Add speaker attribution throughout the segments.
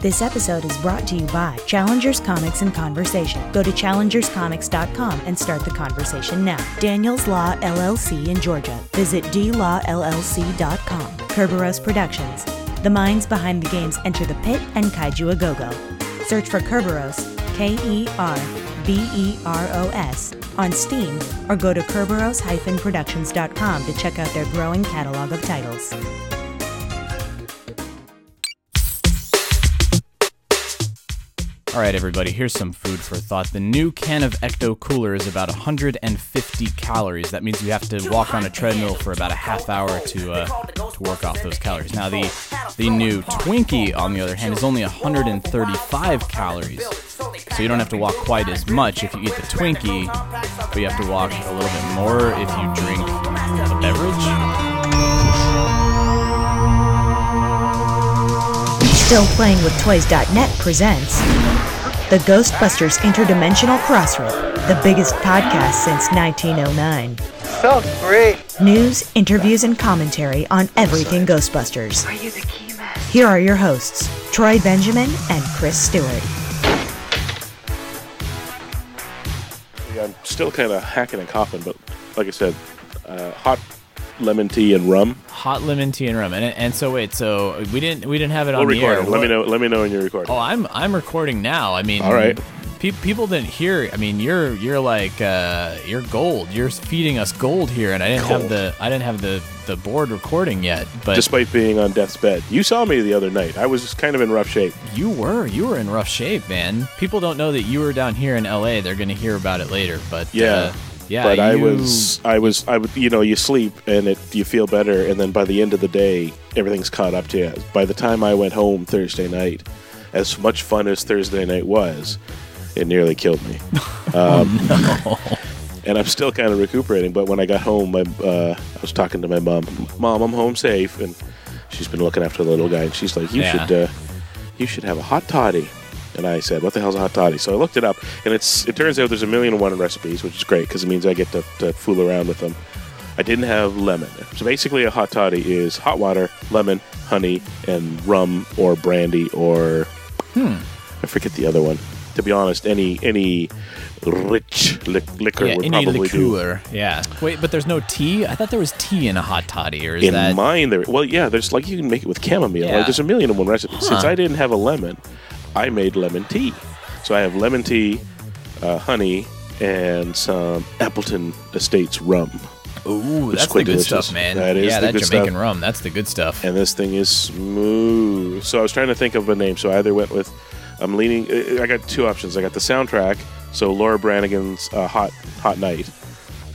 Speaker 1: This episode is brought to you by Challengers Comics and Conversation. Go to challengerscomics.com and start the conversation now. Daniels Law LLC in Georgia. Visit dlawllc.com. Kerberos Productions. The minds behind the games Enter the Pit and Kaiju A Go Go. Search for Kerberos, K E R B E R O S, on Steam or go to kerberos-productions.com to check out their growing catalog of titles.
Speaker 2: All right, everybody, here's some food for thought. The new can of Ecto Cooler is about 150 calories. That means you have to walk on a treadmill for about a half hour to uh, to work off those calories. Now, the the new Twinkie, on the other hand, is only 135 calories. So you don't have to walk quite as much if you eat the Twinkie, but you have to walk a little bit more if you drink a beverage.
Speaker 1: Still Playing with Toys.net presents the Ghostbusters Interdimensional Crossrip, the biggest podcast since 1909.
Speaker 3: Felt great.
Speaker 1: News, interviews, and commentary on everything Ghostbusters.
Speaker 3: Are you the key man?
Speaker 1: Here are your hosts, Troy Benjamin and Chris Stewart.
Speaker 4: Yeah, I'm still kind of hacking and coughing, but like I said, uh, hot lemon tea and rum.
Speaker 2: Hot lemon tea and rum, and and so wait, so we didn't we didn't have it
Speaker 4: We'll
Speaker 2: on the air.
Speaker 4: record. Let me know. Let me know when you're recording.
Speaker 2: Oh, I'm I'm recording now. I mean,
Speaker 4: All right.
Speaker 2: Pe- people didn't hear. I mean, you're you're like uh, you're gold. You're feeding us gold here, and I didn't have the I didn't have the the board recording yet. But
Speaker 4: Despite being on death's bed, you saw me the other night. I was kind of in rough shape.
Speaker 2: you were you were in rough shape, man. People don't know that you were down here in L.A. They're gonna hear about it later. But
Speaker 4: Yeah.
Speaker 2: uh, yeah.
Speaker 4: but I
Speaker 2: you-
Speaker 4: was, I was, I would, you know, you sleep and it, you feel better, and then by the end of the day, everything's caught up to you. By the time I went home Thursday night, as much fun as Thursday night was, it nearly killed me. Um, And I'm still kind of recuperating. But when I got home, my, uh, I was talking to my mom. Mom, I'm home safe, and she's been looking after the little guy, and she's like, "You
Speaker 2: Yeah.
Speaker 4: should, uh, you should have a hot toddy." And I said, "What the hell's a hot toddy?" So I looked it up, and it's it turns out there's a million and one recipes, which is great because it means I get to, to fool around with them. I didn't have lemon, so basically a hot toddy is hot water, lemon, honey, and rum or brandy or hmm. I forget the other one. To be honest, any any rich li- liquor
Speaker 2: yeah,
Speaker 4: would
Speaker 2: any
Speaker 4: probably do.
Speaker 2: liqueur. Yeah. Wait, but there's no tea. I thought there was tea in a hot toddy, or is
Speaker 4: In
Speaker 2: that?
Speaker 4: mine, there. Well, yeah, there's like you can make it with chamomile.
Speaker 2: Yeah.
Speaker 4: Like, there's a million and one recipes. Since I didn't have a lemon, I made lemon tea. So I have lemon tea, uh, honey, and some Appleton Estates rum.
Speaker 2: Ooh, that's the good
Speaker 4: delicious.
Speaker 2: stuff, man.
Speaker 4: That is
Speaker 2: yeah,
Speaker 4: the
Speaker 2: that
Speaker 4: good
Speaker 2: Jamaican
Speaker 4: stuff.
Speaker 2: rum. That's the good stuff.
Speaker 4: and this thing is smooth. So I was trying to think of a name. So I either went with, I'm leaning. uh, I got two options. I got the soundtrack. So Laura Branigan's uh, "Hot Hot Night."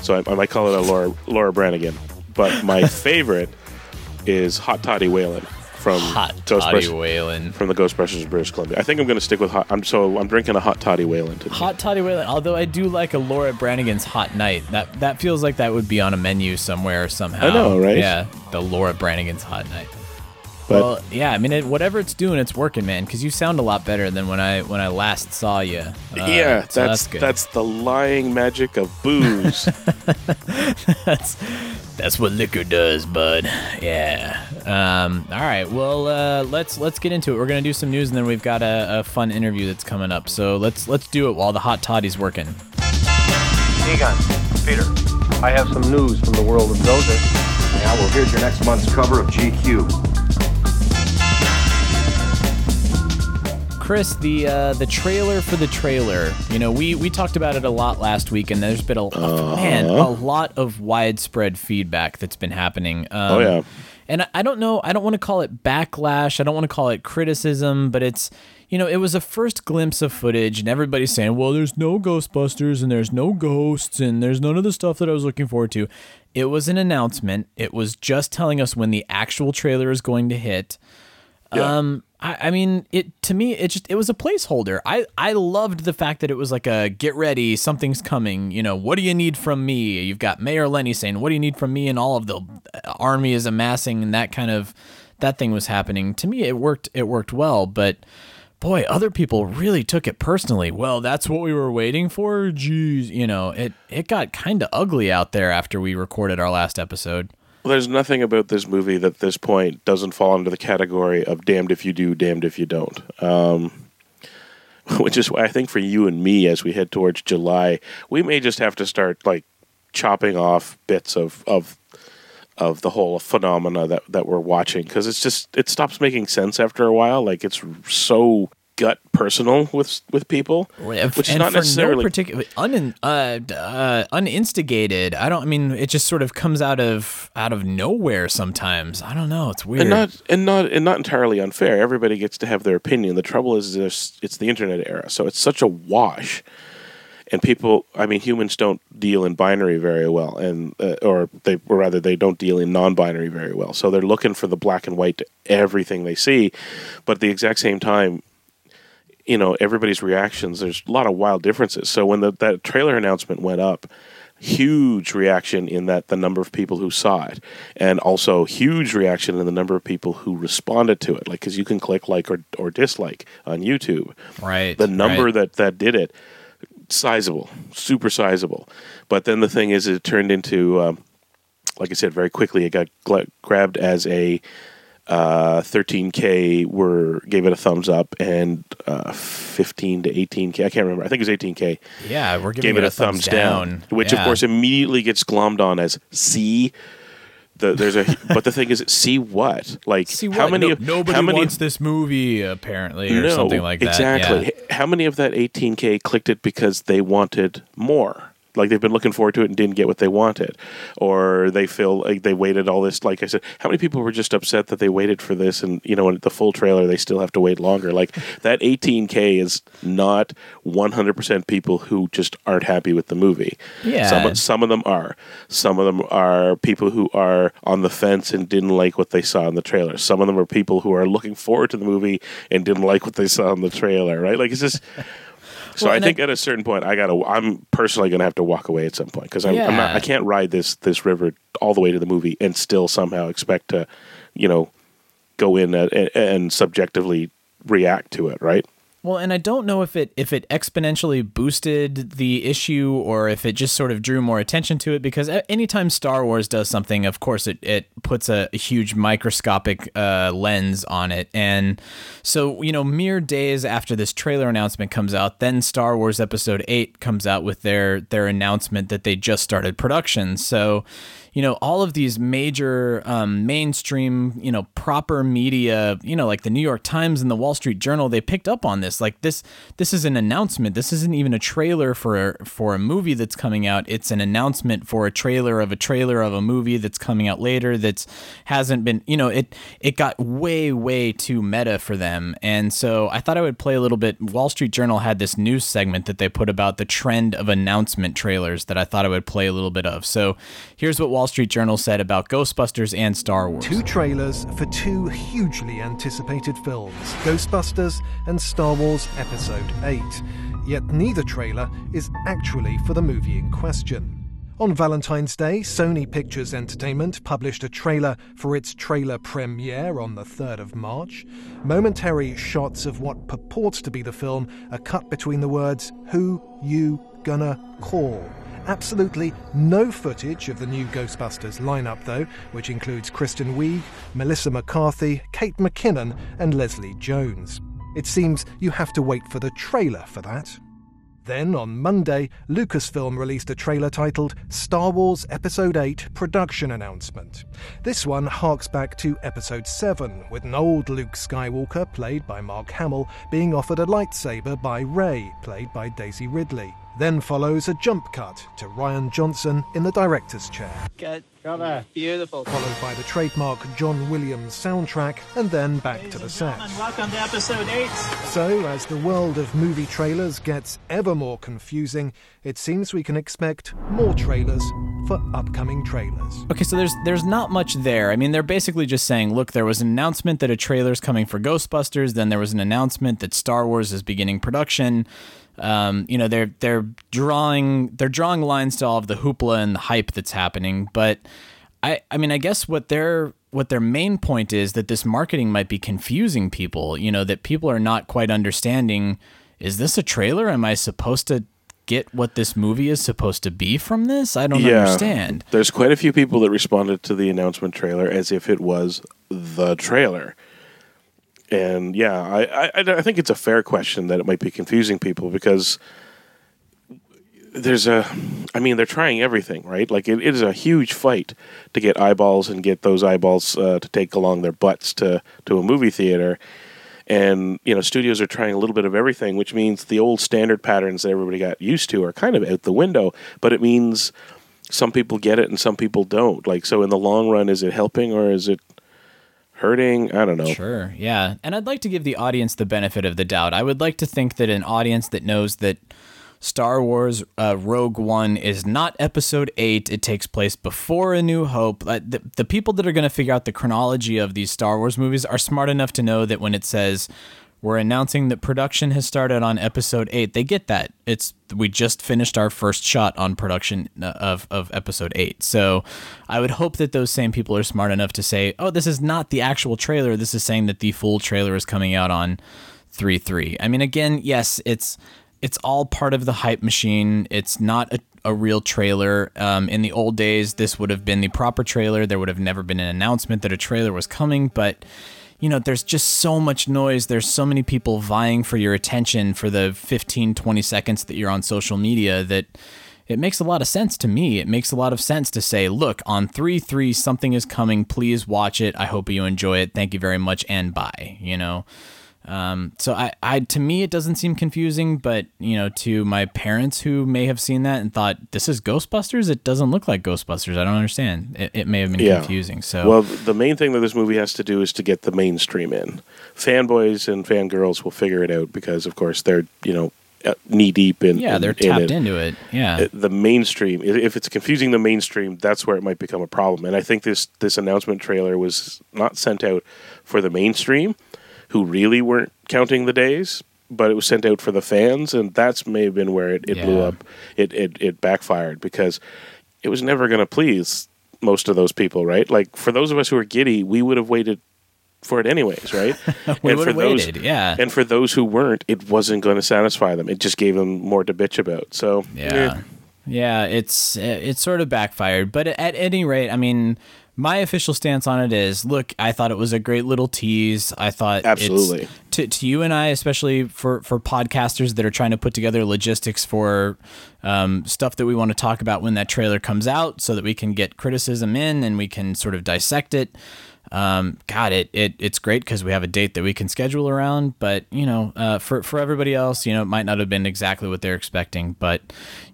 Speaker 4: So I, I might call it a Laura Laura Branigan. But my favorite is Hot Toddy Whalen from
Speaker 2: Hot toddy whaling.
Speaker 4: from the Ghostbusters of British Columbia. I think I'm going to stick with hot. I'm so I'm drinking a Hot Toddy Whalen today.
Speaker 2: Hot toddy whaling. Although I do like a Laura Branigan's Hot Night. That that feels like that would be on a menu somewhere somehow.
Speaker 4: I know, right?
Speaker 2: Yeah, the Laura Branigan's Hot Night.
Speaker 4: But
Speaker 2: well, yeah, I mean, it, whatever it's doing, it's working, man. Because you sound a lot better than when I when I last saw you. Uh,
Speaker 4: yeah,
Speaker 2: so
Speaker 4: that's
Speaker 2: good.
Speaker 4: that's the lying magic of booze.
Speaker 2: that's that's what liquor does, bud. Yeah. Um, all right. Well, uh, let's let's get into it. We're gonna do some news, and then we've got a, a fun interview that's coming up. So let's let's do it while the hot toddy's working.
Speaker 3: Egon, Peter, I have some news from the world of Gozer.
Speaker 5: Yeah, well, here's your next month's cover of GQ.
Speaker 2: Chris, the uh, the trailer for the trailer. You know, we we talked about it a lot last week, and there's been a man a lot of widespread feedback that's been happening. Um,
Speaker 4: Oh, yeah.
Speaker 2: and I- I don't know. I don't want to call it backlash. I don't want to call it criticism, but it's you know, it was a first glimpse of footage, and everybody's saying, "Well, there's no Ghostbusters, and there's no ghosts, and there's none of the stuff that I was looking forward to." It was an announcement. It was just telling us when the actual trailer is going to hit.
Speaker 4: Yeah.
Speaker 2: Um, I, I mean, it to me, it just it was a placeholder. I I loved the fact that it was like a get ready, something's coming. You know, what do you need from me? You've got Mayor Lenny saying, "What do you need from me?" and all of the uh, army is amassing, and that kind of that thing was happening. To me, it worked. It worked well, but. Boy, other people really took it personally. Well, that's what we were waiting for. Jeez, you know, it it got kind of ugly out there after we recorded our last episode.
Speaker 4: Well, there's nothing about this movie that at this point doesn't fall under the category of damned if you do, damned if you don't. Um, which is why I think for you and me, as we head towards July, we may just have to start like chopping off bits of of of the whole phenomena that that we're watching because it's just it stops making sense after a while. Like it's so gut personal with with people, which is not necessarily
Speaker 2: no particular un, uh, uh, uninstigated. I don't. I mean, it just sort of comes out of out of nowhere sometimes. I don't know. It's weird.
Speaker 4: and not and not and not entirely unfair. Everybody gets to have their opinion. The trouble is, there's, it's the internet era, so it's such a wash. And people, I mean, humans don't deal in binary very well, and uh, or they, or rather, they don't deal in non-binary very well. So they're looking for the black and white to everything they see, but at the exact same time, you know, everybody's reactions. There's a lot of wild differences. So when the, that trailer announcement went up, huge reaction in that the number of people who saw it, and also huge reaction in the number of people who responded to it. Like, because you can click like or, or dislike on YouTube.
Speaker 2: right.
Speaker 4: The number
Speaker 2: right.
Speaker 4: that that did it, sizable, super sizable. But then the thing is, it turned into, um, like I said, very quickly. It got gla- grabbed as a uh, 13k were gave it a thumbs up, and uh, 15 to 18k. I can't remember. I think it was 18k.
Speaker 2: Yeah, we're giving
Speaker 4: Gave it a thumbs down, which of course immediately gets glommed on as see. The, there's a but the thing is, see what like
Speaker 2: See
Speaker 4: how many
Speaker 2: No- nobody
Speaker 4: how many
Speaker 2: wants this movie apparently, or something like that.
Speaker 4: Exactly.
Speaker 2: Yeah.
Speaker 4: How many of that 18K clicked it because they wanted more? Like they've been looking forward to it and didn't get what they wanted, or they feel like they waited all this. Like I said, how many people were just upset that they waited for this, and you know, in the full trailer, they still have to wait longer. Like that 18K is not 100% people who just aren't happy with the movie.
Speaker 2: Yeah.
Speaker 4: Some some of them are. Some of them are people who are on the fence and didn't like what they saw in the trailer. Some of them are people who are looking forward to the movie and didn't like what they saw in the trailer. Right? Like it's just. So
Speaker 2: Well,
Speaker 4: I think
Speaker 2: I-
Speaker 4: at a certain point, I gotta. I'm personally gonna have to walk away at some point because I'm, I'm not. I can't ride this this river all the way to the movie and still somehow expect to, you know, go in and, and subjectively react to it. Right?
Speaker 2: Well, and I don't know if it if it exponentially boosted the issue or if it just sort of drew more attention to it because anytime Star Wars does something, of course it it puts a, a huge microscopic uh, lens on it. And so, you know, mere days after this trailer announcement comes out, then Star Wars episode 8 comes out with their their announcement that they just started production. So, you know, all of these major um, mainstream, you know, proper media, you know, like the New York Times and the Wall Street Journal, they picked up on this. Like this, this is an announcement. This isn't even a trailer for for a movie that's coming out. It's an announcement for a trailer of a trailer of a movie that's coming out later. That's hasn't been, you know, it it got way way too meta for them. And so I thought I would play a little bit. Wall Street Journal had this news segment that they put about the trend of announcement trailers that I thought I would play a little bit of. So here's what Wall Street Journal said about Ghostbusters and Star Wars.
Speaker 6: Two trailers for two hugely anticipated films Ghostbusters and Star Wars Episode 8. Yet neither trailer is actually for the movie in question. On Valentine's Day, Sony Pictures Entertainment published a trailer for its trailer premiere on the 3rd of March. Momentary shots of what purports to be the film are cut between the words, Who You Gonna Call? Absolutely no footage of the new Ghostbusters lineup, though, which includes Kristen Wiig, Melissa McCarthy, Kate McKinnon, and Leslie Jones. It seems you have to wait for the trailer for that. Then, on Monday, Lucasfilm released a trailer titled Star Wars Episode 8 Production Announcement. This one harks back to Episode 7, with an old Luke Skywalker, played by Mark Hamill, being offered a lightsaber by Rey, played by Daisy Ridley. Then follows a jump cut to Rian Johnson in the director's chair,
Speaker 7: Good. Beautiful.
Speaker 6: followed by the trademark John Williams soundtrack, and then back to the set.
Speaker 7: Welcome to episode 8.
Speaker 6: So, as the world of movie trailers gets ever more confusing, it seems we can expect more trailers for upcoming trailers.
Speaker 2: Okay, so there's there's not much there. I mean, they're basically just saying, look, there was an announcement that a trailer's coming for Ghostbusters, then there was an announcement that Star Wars is beginning production. Um, you know, they're they're drawing they're drawing lines to all of the hoopla and the hype that's happening, but I I mean, I guess what their what their main point is that this marketing might be confusing people, you know, that people are not quite understanding is this a trailer? Am I supposed to get what this movie is supposed to be from this? I don't understand.
Speaker 4: There's quite a few people that responded to the announcement trailer as if it was the trailer. And yeah, I, I, I think it's a fair question that it might be confusing people because there's a, I mean, they're trying everything, right? Like it, it is a huge fight to get eyeballs and get those eyeballs uh, to take along their butts to to a movie theater. And you know, studios are trying a little bit of everything, which means the old standard patterns that everybody got used to are kind of out the window. But it means some people get it and some people don't. Like, so in the long run, is it helping or is it hurting? I don't know.
Speaker 2: Sure, yeah. And I'd like to give the audience the benefit of the doubt. I would like to think that an audience that knows that Star Wars uh, Rogue One is not episode 8. It takes place before A New Hope. Uh, the, the people that are going to figure out the chronology of these Star Wars movies are smart enough to know that when it says we're announcing that production has started on episode 8, they get that. It's we just finished our first shot on production uh, of of episode 8. So, I would hope that those same people are smart enough to say, "Oh, this is not the actual trailer. This is saying that the full trailer is coming out on 3 3." I mean, again, yes, it's it's all part of the hype machine. It's not a, a real trailer. Um, in the old days, this would have been the proper trailer. There would have never been an announcement that a trailer was coming, but you know, there's just so much noise. There's so many people vying for your attention for the 15, 20 seconds that you're on social media that it makes a lot of sense to me. It makes a lot of sense to say, look, on 3 3, something is coming. Please watch it. I hope you enjoy it. Thank you very much and bye. You know? Um, so I, I, to me, it doesn't seem confusing, but you know, to my parents who may have seen that and thought this is Ghostbusters, it doesn't look like Ghostbusters. I don't understand. It, it may have been
Speaker 4: Yeah.
Speaker 2: confusing. So
Speaker 4: Well, the main thing that this movie has to do is to get the mainstream in. Fanboys and fangirls will figure it out because, of course, they're you know knee deep in.
Speaker 2: yeah,
Speaker 4: in-
Speaker 2: they're
Speaker 4: in
Speaker 2: tapped
Speaker 4: it.
Speaker 2: into it. Yeah.
Speaker 4: Uh, The mainstream, if it's confusing the mainstream, that's where it might become a problem. And I think this this announcement trailer was not sent out for the mainstream, who really weren't counting the days, but it was sent out for the fans, and that's may have been where it, it blew up. It, it it backfired because it was never going to please most of those people, right? Like for those of us who are giddy, we would have waited for it anyways, right?
Speaker 2: We
Speaker 4: And
Speaker 2: would
Speaker 4: for
Speaker 2: have
Speaker 4: those-
Speaker 2: waited. Yeah.
Speaker 4: And for those who weren't, it wasn't going to satisfy them. It just gave them more to bitch about. So
Speaker 2: Yeah.
Speaker 4: eh.
Speaker 2: Yeah, it's it's sort of backfired, but at any rate, I mean, my official stance on it is, look, I thought it was a great little tease. I thought
Speaker 4: Absolutely.
Speaker 2: to to you and I, especially for for podcasters that are trying to put together logistics for um, stuff that we want to talk about when that trailer comes out, so that we can get criticism in and we can sort of dissect it. Um, God, it, it it's great because we have a date that we can schedule around. But you know, uh, for for everybody else, you know, it might not have been exactly what they're expecting. But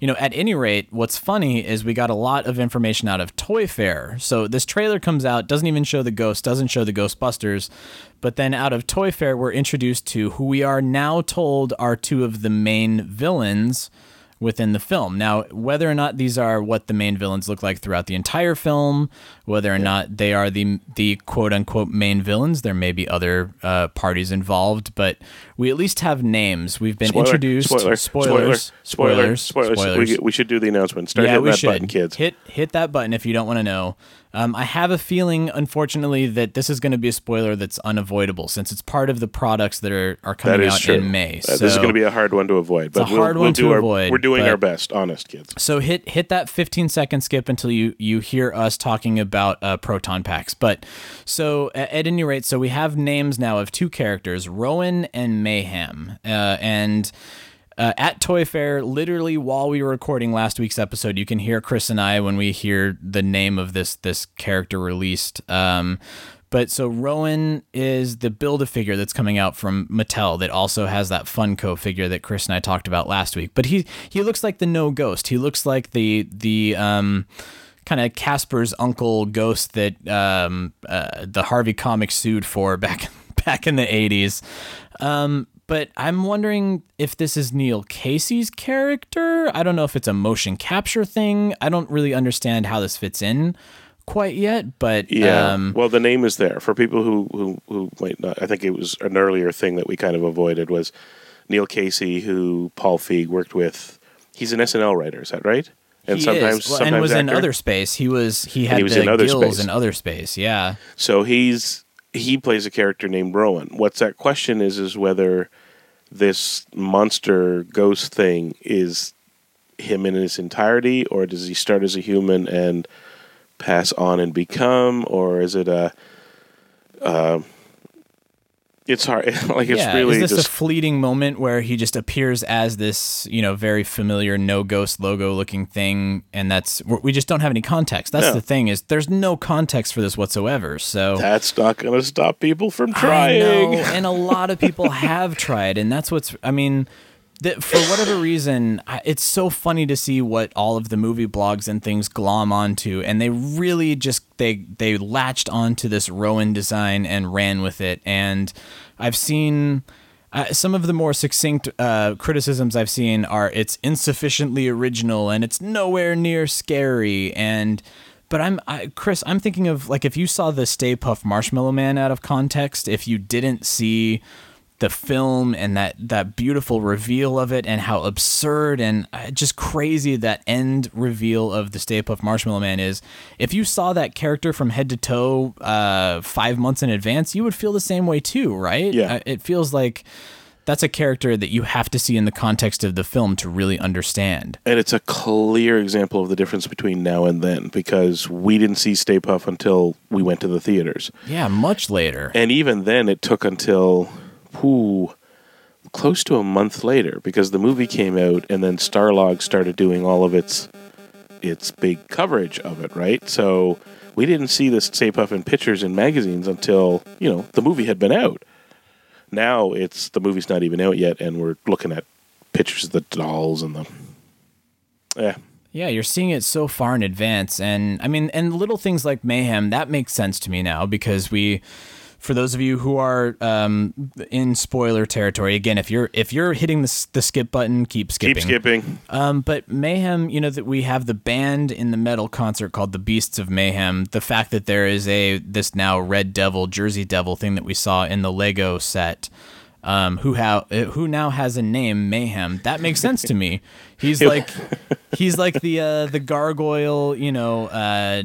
Speaker 2: you know, at any rate, what's funny is we got a lot of information out of Toy Fair. So this trailer comes out, doesn't even show the ghost, doesn't show the Ghostbusters. But then out of Toy Fair, we're introduced to who we are now told are two of the main villains within the film. Now, whether or not these are what the main villains look like throughout the entire film, whether or not they are the the quote unquote main villains, there may be other uh, parties involved, but we at least have names. We've been
Speaker 4: Spoiler,
Speaker 2: introduced.
Speaker 4: Spoiler,
Speaker 2: spoilers,
Speaker 4: spoiler,
Speaker 2: spoilers,
Speaker 4: spoilers.
Speaker 2: spoilers.
Speaker 4: We, we should do the announcement. Start
Speaker 2: yeah,
Speaker 4: hitting
Speaker 2: we
Speaker 4: that
Speaker 2: should
Speaker 4: button, kids.
Speaker 2: hit hit that button if you don't want to know. Um, I have a feeling, unfortunately, that this is going to be a spoiler that's unavoidable since it's part of the products that are, are coming out
Speaker 4: true.
Speaker 2: in May.
Speaker 4: Uh, this is going to be a hard one to avoid, but
Speaker 2: a
Speaker 4: we'll,
Speaker 2: hard
Speaker 4: we'll
Speaker 2: one
Speaker 4: do
Speaker 2: to
Speaker 4: our,
Speaker 2: avoid,
Speaker 4: We're doing our best, honest kids.
Speaker 2: So hit hit that 15 second skip until you you hear us talking about uh, proton packs. But so at, at any rate, so we have names now of two characters, Rowan and Mayhem, uh, and. Uh, at Toy Fair, literally while we were recording last week's episode, you can hear Chris and I when we hear the name of this this character released. Um, but so Rowan is the build a figure that's coming out from Mattel that also has that Funko figure that Chris and I talked about last week. But he he looks like the no ghost. He looks like the the um kind of Casper's uncle ghost that um uh, the Harvey comic sued for back back in the 80s. Um but I'm wondering if this is Neil Casey's character. I don't know if it's a motion capture thing. I don't really understand how this fits in quite yet, but
Speaker 4: Yeah.
Speaker 2: um,
Speaker 4: well, the name is there for people who, who who might not. I think it was an earlier thing that we kind of avoided was Neil Casey, who Paul Feig worked with. He's an SNL writer, is that right? And
Speaker 2: he
Speaker 4: sometimes,
Speaker 2: is. Well,
Speaker 4: sometimes
Speaker 2: and was in other space. He was he had
Speaker 4: he was
Speaker 2: the
Speaker 4: in Other
Speaker 2: gills
Speaker 4: Space.
Speaker 2: in other space. Yeah,
Speaker 4: So he's he plays a character named Rowan. What's that question is is whether this monster ghost thing is him in his entirety, or does he start as a human and pass on and become, or is it a? Uh, it's hard. like it's
Speaker 2: yeah,
Speaker 4: really
Speaker 2: is this
Speaker 4: just
Speaker 2: a fleeting moment where he just appears as this, you know, very familiar no ghost logo looking thing, and that's we just don't have any context. That's
Speaker 4: No.
Speaker 2: the thing is there's no context for this whatsoever. So
Speaker 4: that's not going to stop people from
Speaker 2: I
Speaker 4: trying.
Speaker 2: know, and a lot of people have tried, and that's what's. I mean, that for whatever reason, it's so funny to see what all of the movie blogs and things glom onto, and they really just they they latched onto this Rowan design and ran with it. And I've seen. Uh, some of the more succinct uh, criticisms I've seen are it's insufficiently original and it's nowhere near scary and but I'm I, Chris. I'm thinking of like if you saw the Stay Puft Marshmallow Man out of context, if you didn't see the film and that that beautiful reveal of it and how absurd and uh, just crazy that end reveal of the Stay Puft Marshmallow Man is. If you saw that character from head to toe uh, five months in advance, you would feel the same way too, right?
Speaker 4: Yeah.
Speaker 2: Uh, it feels like. That's a character that you have to see in the context of the film to really understand.
Speaker 4: and it's a clear example of the difference between now and then because we didn't see Stay Puft until we went to the theaters.
Speaker 2: Yeah, much later.
Speaker 4: And even then, it took until, whoo, close to a month later because the movie came out and then Starlog started doing all of its its big coverage of it, right? So we didn't see this Stay Puft in pictures in magazines until, you know, the movie had been out. Now it's the movie's not even out yet and we're looking at pictures of the dolls and the Yeah.
Speaker 2: Yeah, you're seeing it so far in advance. And I mean, and little things like mayhem, that makes sense to me now because we. For those of you who are um, in spoiler territory, again, if you're if you're hitting the, the skip button, keep skipping.
Speaker 4: Keep skipping.
Speaker 2: Um, but Mayhem, you know that we have the band in the metal concert called the Beasts of Mayhem. The fact that there is a this now Red Devil, Jersey Devil thing that we saw in the Lego set, um, who how who now has a name Mayhem. That makes sense to me. He's like he's like the uh, the gargoyle, you know, uh,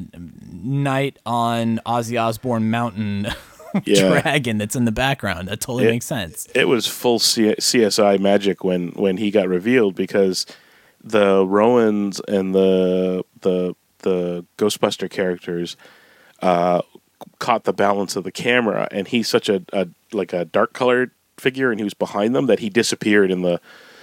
Speaker 2: knight on Ozzy Osbourne Mountain.
Speaker 4: Yeah.
Speaker 2: Dragon that's in the background. That totally
Speaker 4: It-
Speaker 2: makes sense.
Speaker 4: it was full C- CSI magic when when he got revealed because the Rowans and the the the Ghostbuster characters uh, caught the balance of the camera, and he's such a, a like a dark colored figure, and he was behind them that he disappeared in the.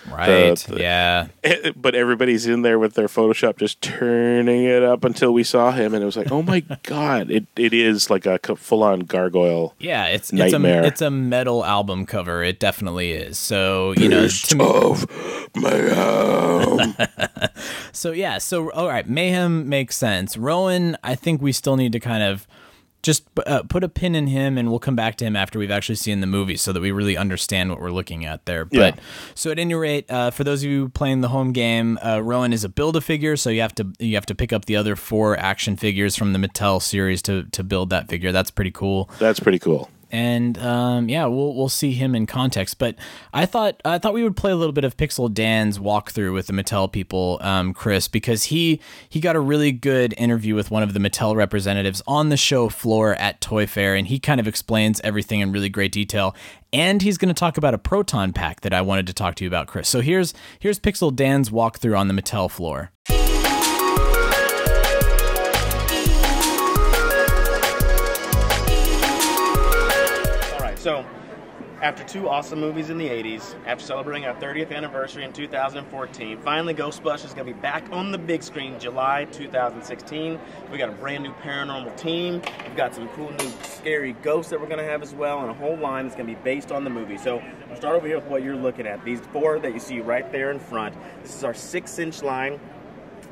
Speaker 2: Right.
Speaker 4: the-
Speaker 2: yeah.
Speaker 4: Eh, but everybody's in there with their Photoshop, just turning it up until we saw him, and it was like, oh my god! It it is like a full on gargoyle.
Speaker 2: Yeah, it's
Speaker 4: Nightmare.
Speaker 2: it's a it's a metal album cover. It definitely is. So you know, to me,
Speaker 4: mayhem.
Speaker 2: so yeah, so all right, mayhem makes sense. Rowan, I think we still need to kind of just uh, put a pin in him, and we'll come back to him after we've actually seen the movie, so that we really understand what we're looking at there. But
Speaker 4: Yeah.
Speaker 2: so at any rate, uh, for those of you playing the home game, uh, Rowan is a build a figure, so you have to you have to pick up the other four action figures from the Mattel series to to build that figure. That's pretty cool.
Speaker 4: That's pretty cool.
Speaker 2: And um, yeah, we'll we'll see him in context. But I thought I thought we would play a little bit of Pixel Dan's walkthrough with the Mattel people, um, Chris, because he he got a really good interview with one of the Mattel representatives on the show floor at Toy Fair, and he kind of explains everything in really great detail. And he's going to talk about a proton pack that I wanted to talk to you about, Chris. So here's here's Pixel Dan's walkthrough on the Mattel floor.
Speaker 8: So after two awesome movies in the 80s, after celebrating our 30th anniversary in 2014, finally Ghostbusters is going to be back on the big screen July 2016. We got a brand new paranormal team. We've got some cool new scary ghosts that we're going to have as well, and a whole line that's going to be based on the movie. So we'll start over here with what you're looking at. These four that you see right there in front. This is our six inch line.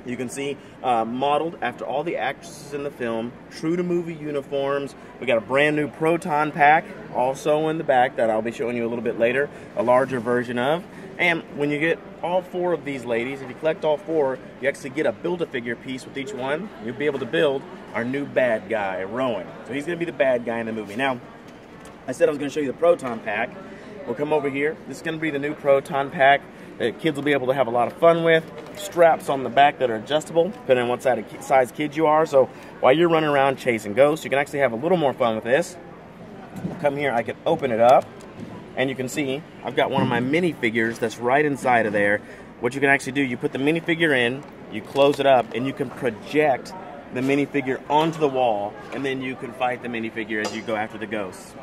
Speaker 8: You can see uh, modeled after all the actresses in the film, true to movie uniforms. We got a brand new proton pack also in the back that I'll be showing you a little bit later, a larger version of. And when you get all four of these ladies, if you collect all four, you actually get a build-a-figure piece with each one. You'll be able to build our new bad guy, Rowan. So he's going to be the bad guy in the movie. Now, I said I was going to show you the proton pack. We'll come over here. This is going to be the new proton pack that kids will be able to have a lot of fun with. Straps on the back that are adjustable, depending on what size kid you are. So while you're running around chasing ghosts, you can actually have a little more fun with this. Come here, I can open it up, and you can see I've got one of my mini figures that's right inside of there. what you can actually do, you put the minifigure in, you close it up, and you can project the minifigure onto the wall, and then you can fight the minifigure as you go after the ghosts.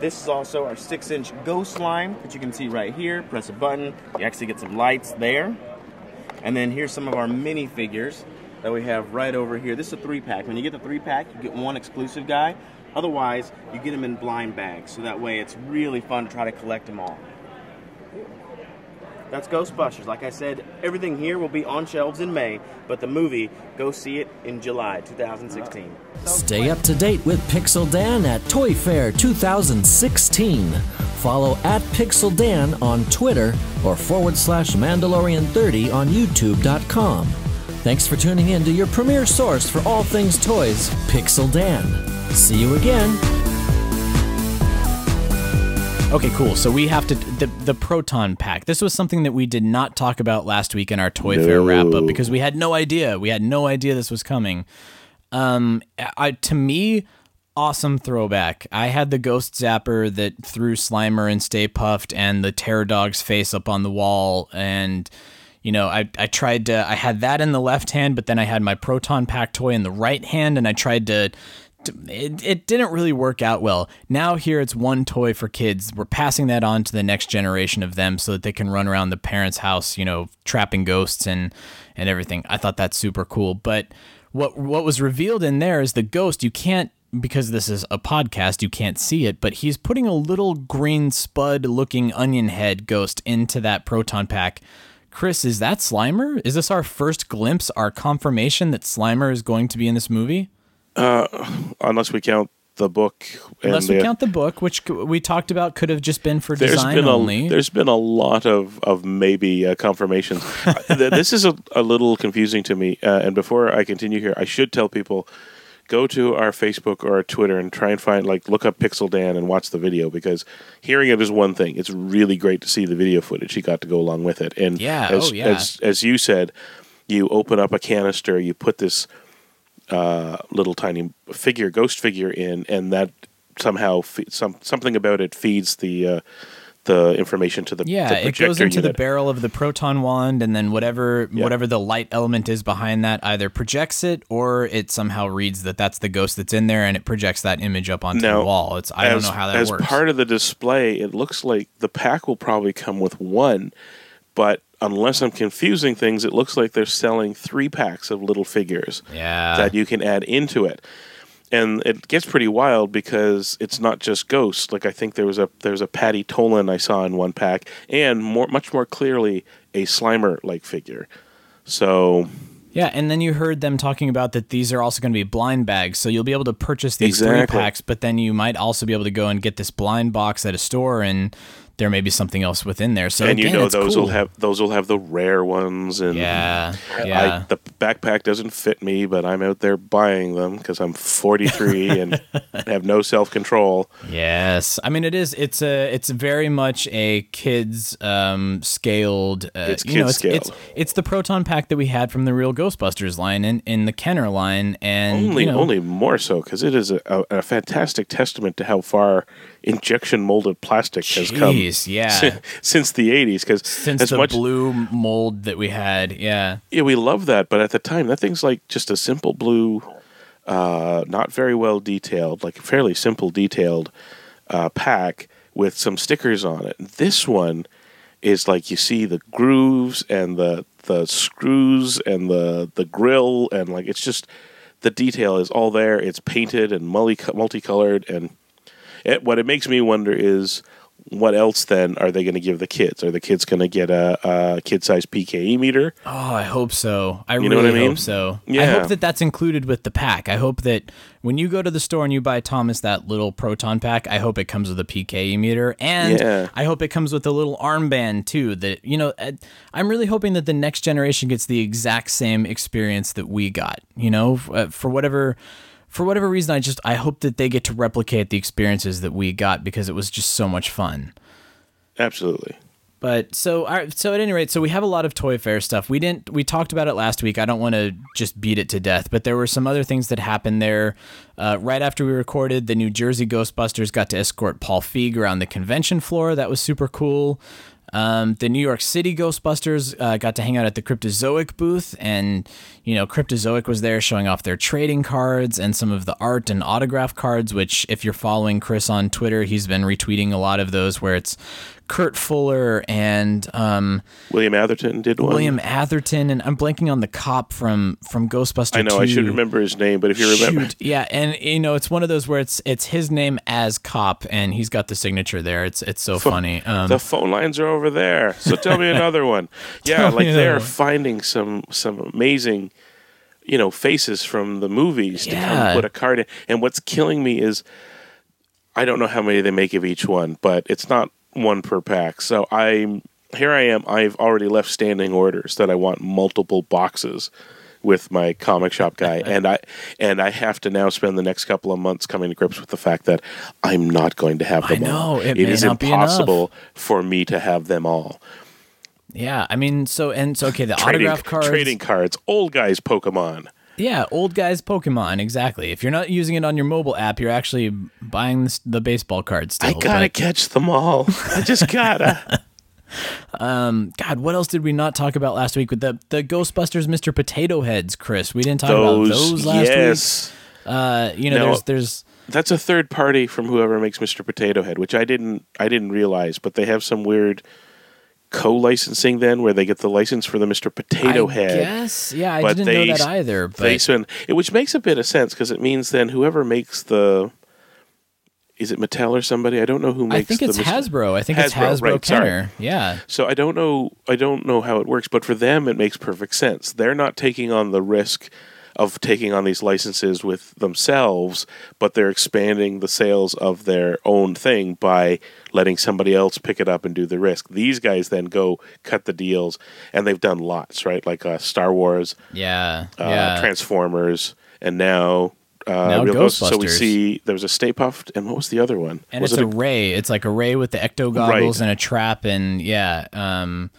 Speaker 8: This is also our six inch ghost line that you can see right here. Press a button, you actually get some lights there. And then here's some of our minifigures that we have right over here. This is a three pack. When you get the three pack, you get one exclusive guy. Otherwise, you get them in blind bags. So that way it's really fun to try to collect them all. That's Ghostbusters. Like I said, everything here will be on shelves in May, but the movie, go see it in July 2016.
Speaker 9: Stay up to date with Pixel Dan at Toy Fair 2016. Follow at Pixel Dan on Twitter or forward slash Mandalorian 30 on YouTube.com. Thanks for tuning in to your premier source for all things toys, Pixel Dan. See you again.
Speaker 2: Okay, cool. So we have to the the proton pack. This was something that we did not talk about last week in our Toy Fair wrap up because we had no idea. We had no idea this was coming. Um, I to me, awesome throwback. I had the Ghost Zapper that threw Slimer and Stay Puft and the Terror Dog's face up on the wall and. You know, I, I tried to, I had that in the left hand, but then I had my proton pack toy in the right hand, and I tried to it, it didn't really work out well. Now here it's one toy for kids. We're passing that on to the next generation of them so that they can run around the parents' house, you know, trapping ghosts and and everything. I thought that's super cool. But what what was revealed in there is the ghost. You can't because this is a podcast, you can't see it, but he's putting a little green spud looking onion head ghost into that proton pack. Chris, is that Slimer? Is this our first glimpse, our confirmation that Slimer is going to be in this movie?
Speaker 4: Uh, unless we count the book.
Speaker 2: Unless we the, count the book, which we talked about could have just been for design
Speaker 4: been
Speaker 2: only.
Speaker 4: There's been a lot of, of maybe uh, confirmations. This is a, a, little confusing to me. Uh, and before I continue here, I should tell people go to our Facebook or our Twitter and try and find like look up Pixel Dan and watch the video because hearing it is one thing. It's really great to see the video footage he got to go along with it. And
Speaker 2: yeah,
Speaker 4: as,
Speaker 2: oh, yeah.
Speaker 4: as as you said, you open up a canister, you put this uh, little tiny figure, ghost figure in, and that somehow fe- some something about it feeds the uh, the information to the
Speaker 2: yeah.
Speaker 4: The
Speaker 2: it goes into
Speaker 4: unit.
Speaker 2: the barrel of the proton wand, and then whatever yeah. whatever the light element is behind that either projects it or it somehow reads that that's the ghost that's in there, and it projects that image up onto
Speaker 4: now,
Speaker 2: the wall. It's I
Speaker 4: as,
Speaker 2: don't know how that
Speaker 4: as
Speaker 2: works.
Speaker 4: As part of the display, it looks like the pack will probably come with one, but unless I'm confusing things, it looks like they're selling three packs of little figures
Speaker 2: yeah.
Speaker 4: that you can add into it. And it gets pretty wild because it's not just ghosts. Like I think there was a there's a Patty Tolan I saw in one pack, and more much more clearly a Slimer like figure. So
Speaker 2: yeah, and then you heard them talking about that these are also going to be blind bags, so you'll be able to purchase these
Speaker 4: exactly.
Speaker 2: three packs, but then you might also be able to go and get this blind box at a store and there may be something else within there. So
Speaker 4: and
Speaker 2: again,
Speaker 4: you know those
Speaker 2: cool.
Speaker 4: will have those will have the rare ones, and
Speaker 2: yeah, yeah.
Speaker 4: I, the backpack doesn't fit me, but I'm out there buying them because I'm 43 and have no self control.
Speaker 2: Yes, I mean it is. It's a. It's very much a kids um, scaled. Uh,
Speaker 4: it's
Speaker 2: you know, it's,
Speaker 4: scaled.
Speaker 2: It's, it's the proton pack that we had from the real Ghostbusters line in, in the Kenner line, and
Speaker 4: only
Speaker 2: you know,
Speaker 4: only more so because it is a, a, a fantastic testament to how far injection molded plastic has come.
Speaker 2: Yeah,
Speaker 4: since the '80s. Because
Speaker 2: since
Speaker 4: as
Speaker 2: the
Speaker 4: much,
Speaker 2: blue mold that we had, yeah,
Speaker 4: yeah, we love that. But at the time, that thing's like just a simple blue, uh, not very well detailed, like fairly simple detailed uh, pack with some stickers on it. This one is like you see the grooves and the the screws and the the grill and like it's just the detail is all there. It's painted and multi multicolored and it, what it makes me wonder is what else then are they going to give the kids? Are the kids going to get a, a kid sized PKE meter?
Speaker 2: Oh, I hope so. I
Speaker 4: You
Speaker 2: really
Speaker 4: know what I mean?
Speaker 2: hope so.
Speaker 4: Yeah.
Speaker 2: I hope that that's included with the pack. I hope that when you go to the store and you buy Thomas that little proton pack, I hope it comes with a PKE meter, and
Speaker 4: Yeah.
Speaker 2: I hope it comes with a little armband too. That you know, uh, I'm really hoping that the next generation gets the exact same experience that we got. You know, uh, for whatever. For whatever reason, I just I hope that they get to replicate the experiences that we got because it was just so much fun.
Speaker 4: Absolutely.
Speaker 2: But so right, so at any rate, so we have a lot of Toy Fair stuff. We didn't we talked about it last week. I don't want to just beat it to death, but there were some other things that happened there. Uh, right after we recorded, the New Jersey Ghostbusters got to escort Paul Feig around the convention floor. That was super cool. Um, the New York City Ghostbusters uh, got to hang out at the Cryptozoic booth, and you know Cryptozoic was there showing off their trading cards and some of the art and autograph cards. Which, if you're following Chris on Twitter, he's been retweeting a lot of those where it's Kurt Fuller and um,
Speaker 4: William Atherton did one.
Speaker 2: William Atherton, and I'm blanking on the cop from from Ghostbusters.
Speaker 4: I know
Speaker 2: 2.
Speaker 4: I should remember his name, but if you remember,
Speaker 2: Shoot, yeah, and you know it's one of those where it's it's his name as cop, and he's got the signature there. It's it's so funny. Um,
Speaker 4: the phone lines are over there. So tell me another one. Yeah, like they're finding some some amazing, you know, faces from the movies to
Speaker 2: Yeah.
Speaker 4: come put a card in. And what's killing me is, I don't know how many they make of each one, but it's not one per pack. So I'm here. I am. I've already left standing orders that I want multiple boxes with my comic shop guy and I and I have to now spend the next couple of months coming to grips with the fact that I'm not going to have
Speaker 2: I
Speaker 4: them all.
Speaker 2: know, it
Speaker 4: it
Speaker 2: may
Speaker 4: is impossible for me to have them all.
Speaker 2: Yeah, I mean, so and so okay, the
Speaker 4: Trading,
Speaker 2: autograph cards.
Speaker 4: trading cards, old guys Pokemon.
Speaker 2: Yeah, old guys Pokemon, exactly. If you're not using it on your mobile app, you're actually buying the, the baseball cards still.
Speaker 4: I gotta
Speaker 2: but-
Speaker 4: catch them all. I just gotta.
Speaker 2: Um, God, what else did we not talk about last week with the the Ghostbusters Mr. Potato Heads, Chris? We didn't talk
Speaker 4: those,
Speaker 2: about those last
Speaker 4: yes.
Speaker 2: week. Uh, you know,
Speaker 4: Now-
Speaker 2: there's there's
Speaker 4: That's a third party from whoever makes Mr. Potato Head, which I didn't I didn't realize, but they have some weird co-licensing then where they get the license for the Mr. Potato
Speaker 2: I
Speaker 4: Head.
Speaker 2: guess, yeah, I
Speaker 4: but
Speaker 2: didn't
Speaker 4: they
Speaker 2: know that either.
Speaker 4: They
Speaker 2: But
Speaker 4: spend it, which makes a bit of sense because it means then whoever makes the is it Mattel or somebody? I don't know who makes.
Speaker 2: I think it's
Speaker 4: Mr.
Speaker 2: Hasbro. I think it's
Speaker 4: Hasbro,
Speaker 2: Hasbro
Speaker 4: right, sorry.
Speaker 2: Yeah,
Speaker 4: So I don't know. I don't know how it works, but for them, it makes perfect sense. They're not taking on the risk of taking on these licenses with themselves, but they're expanding the sales of their own thing by letting somebody else pick it up and do the risk. These guys then go cut the deals, and they've done lots, right? Like uh, Star Wars,
Speaker 2: yeah,
Speaker 4: uh,
Speaker 2: yeah.
Speaker 4: Transformers, and now. Uh,
Speaker 2: Now
Speaker 4: Real Ghosts. So we see there was a Stay Puft, and what was the other one?
Speaker 2: and
Speaker 4: was
Speaker 2: it's
Speaker 4: it
Speaker 2: a ray. It's like a ray with the ecto goggles
Speaker 4: Right.
Speaker 2: and a trap, and yeah. Um,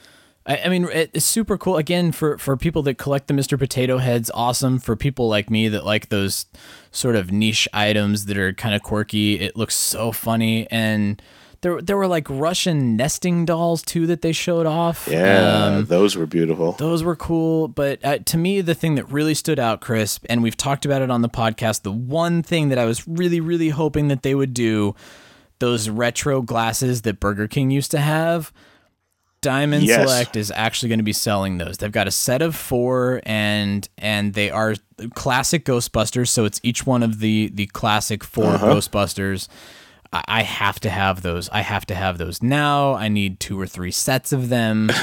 Speaker 2: I, I mean, it, it's super cool. Again, for for people that collect the Mr. Potato Heads, awesome. For people like me that like those sort of niche items that are kind of quirky, it looks so funny. And there there were like Russian nesting dolls too that they showed off.
Speaker 4: Yeah,
Speaker 2: Um,
Speaker 4: those were beautiful.
Speaker 2: those were cool, but uh, to me, the thing that really stood out, Chris, and we've talked about it on the podcast, the one thing that I was really, really hoping that they would do, those retro glasses that Burger King used to have. Diamond
Speaker 4: Yes.
Speaker 2: Select is actually going to be selling those. They've got a set of four, and and they are classic Ghostbusters. So it's each one of the the classic 4
Speaker 4: Uh-huh.
Speaker 2: Ghostbusters. I I have to have those. I have to have those now. I need two or three sets of them.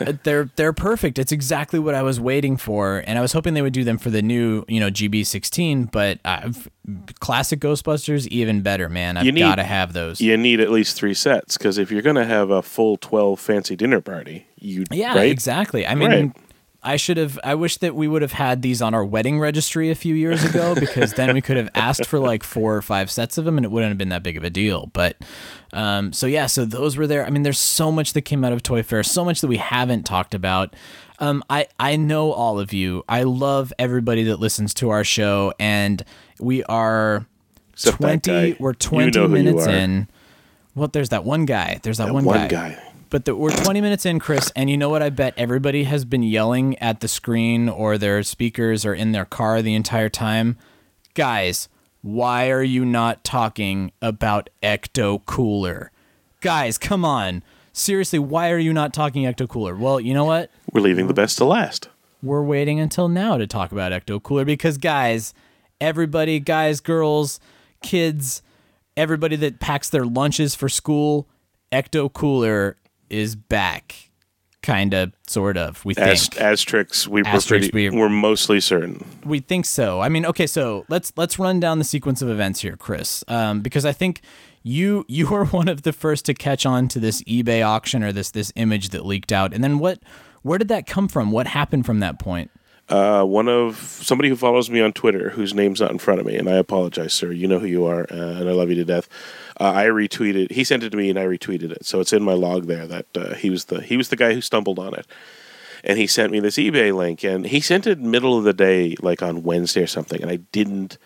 Speaker 2: Uh, they're they're perfect. It's exactly what I was waiting for, and I was hoping they would do them for the new, you know, GB16. But I've, classic Ghostbusters, even better, man. I've got to have those.
Speaker 4: you need at least three sets because if you're going to have a full 12 fancy dinner party, you
Speaker 2: Yeah,
Speaker 4: right?
Speaker 2: exactly. I mean,
Speaker 4: Right.
Speaker 2: I should have. I wish that we would have had these on our wedding registry a few years ago because then we could have asked for like four or five sets of them, and it wouldn't have been that big of a deal. But um, so yeah, so those were there. I mean, there's so much that came out of Toy Fair, so much that we haven't talked about. Um, I I know all of you. I love everybody that listens to our show, and we are
Speaker 4: Except
Speaker 2: twenty. We're
Speaker 4: You
Speaker 2: twenty
Speaker 4: know
Speaker 2: minutes in. Well, there's that one guy. There's that,
Speaker 4: That
Speaker 2: one,
Speaker 4: one
Speaker 2: guy.
Speaker 4: guy.
Speaker 2: But the, we're 20 minutes in, Chris, and you know what? I bet everybody has been yelling at the screen or their speakers or in their car the entire time. Guys, why are you not talking about Ecto Cooler? Guys, come on. Seriously, why are you not talking Ecto Cooler? Well, you know what?
Speaker 4: We're leaving the best to last.
Speaker 2: we're waiting until now to talk about Ecto Cooler because, guys, everybody, guys, girls, kids, everybody that packs their lunches for school, Ecto Cooler is back. Kind of, sort of, we
Speaker 4: As,
Speaker 2: think.
Speaker 4: Asterix, we were
Speaker 2: Asterix,
Speaker 4: pretty,
Speaker 2: we-
Speaker 4: we're mostly certain.
Speaker 2: we think so. I mean, okay, so let's let's run down the sequence of events here, Chris, um, because I think you you were one of the first to catch on to this eBay auction or this this image that leaked out, and then what? Where did that come from? What happened from that point?
Speaker 4: Uh, one of somebody who follows me on Twitter, whose name's not in front of me, and I apologize, sir. You know who you are, uh, and I love you to death. Uh, I retweeted. He sent it to me, and I retweeted it. So it's in my log there that uh, he was the he was the guy who stumbled on it, and he sent me this eBay link, and he sent it middle of the day, like on Wednesday or something, and I didn't.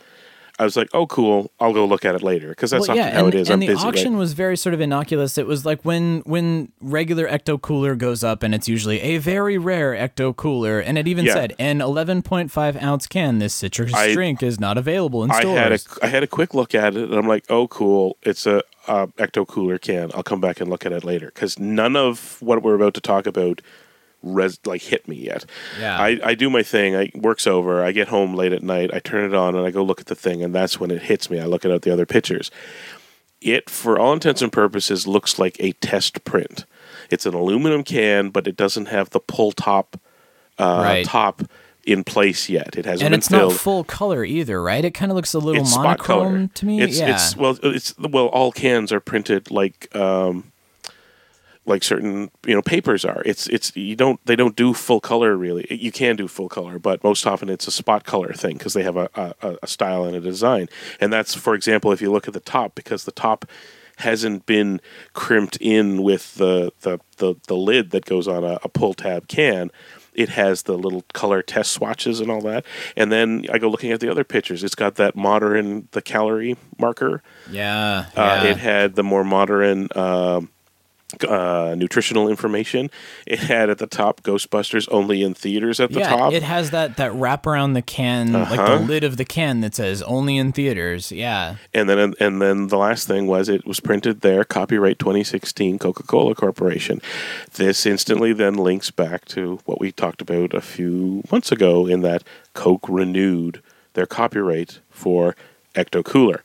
Speaker 4: I was like, oh, cool. I'll go look at it later because that's
Speaker 2: Well,
Speaker 4: often
Speaker 2: yeah,
Speaker 4: how
Speaker 2: and,
Speaker 4: it is.
Speaker 2: and
Speaker 4: I'm
Speaker 2: the
Speaker 4: busy.
Speaker 2: auction
Speaker 4: right?
Speaker 2: was very sort of innocuous. It was like when when regular ecto cooler goes up, and it's usually a very rare ecto cooler, and it even
Speaker 4: Yeah.
Speaker 2: said an 11.5 ounce can. This citrus
Speaker 4: I-
Speaker 2: drink is not available in
Speaker 4: I
Speaker 2: stores.
Speaker 4: had a I had a quick look at it, and I'm like, oh, cool. It's a uh, ecto cooler can. I'll come back and look at it later because none of what we're about to talk about res like hit me yet.
Speaker 2: Yeah.
Speaker 4: I, I do my thing. I work's over. I get home late at night. I turn it on and I go look at the thing, and that's when it hits me. I look at the other pictures. It, for all intents and purposes, looks like a test print. It's an aluminum can, but it doesn't have the pull top uh,
Speaker 2: Right.
Speaker 4: top in place yet. It hasn't
Speaker 2: and
Speaker 4: been
Speaker 2: it's
Speaker 4: filled
Speaker 2: not full color either, right? It kind of looks a little
Speaker 4: it's spot
Speaker 2: monochrome
Speaker 4: color
Speaker 2: to me.
Speaker 4: It's,
Speaker 2: yeah.
Speaker 4: it's well, it's well, all cans are printed like um, like certain you know papers are. It's it's you don't they don't do full color really. You can do full color, but most often it's a spot color thing because they have a, a a style and a design. And that's for example, if you look at the top because the top hasn't been crimped in with the the the, the lid that goes on a, a pull tab can. It has the little color test swatches and all that. And then I go looking at the other pictures. It's got that modern the calorie marker.
Speaker 2: yeah.
Speaker 4: Uh,
Speaker 2: yeah.
Speaker 4: it had the more modern um, uh, nutritional information. It had at the top Ghostbusters only in theaters at the
Speaker 2: yeah,
Speaker 4: top.
Speaker 2: it has that that wrap around the can, like
Speaker 4: Uh-huh.
Speaker 2: the lid of the can that says only in theaters. Yeah.
Speaker 4: and then and then the last thing was it was printed there, copyright 2016 Coca-Cola Corporation. This instantly then links back to what we talked about a few months ago in that Coke renewed their copyright for Ecto Cooler.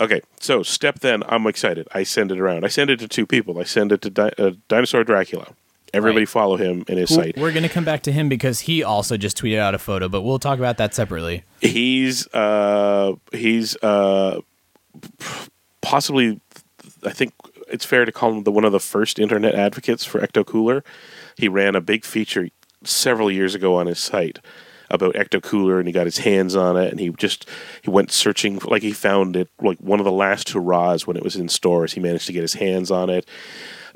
Speaker 4: Okay, so step then, I'm excited. I send it around. I send it to two people. I send it to Di- uh, Dinosaur Dracula. Everybody
Speaker 2: Right.
Speaker 4: follow him in his site.
Speaker 2: We're going to come back to him because he also just tweeted out a photo, but we'll talk about that separately.
Speaker 4: He's uh, he's uh, possibly, I think it's fair to call him the one of the first internet advocates for Ecto Cooler. He ran a big feature several years ago on his site about Ecto Cooler, and he got his hands on it, and he just he went searching, for, like he found it like one of the last hurrahs when it was in stores. He managed to get his hands on it.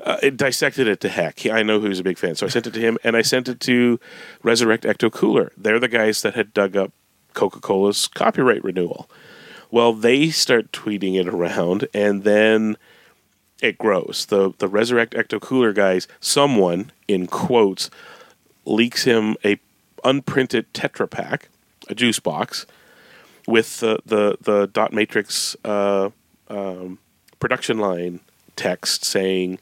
Speaker 4: Uh, it dissected it to heck. He, I know was a big fan, so I sent it to him, and I sent it to Resurrect Ecto Cooler. They're the guys that had dug up Coca Cola's copyright renewal. Well, they start tweeting it around, and then it grows. The the Resurrect Ecto Cooler guys, someone in quotes, leaks him a unprinted Tetra Pak, a juice box, with the the the dot matrix uh, um, production line text saying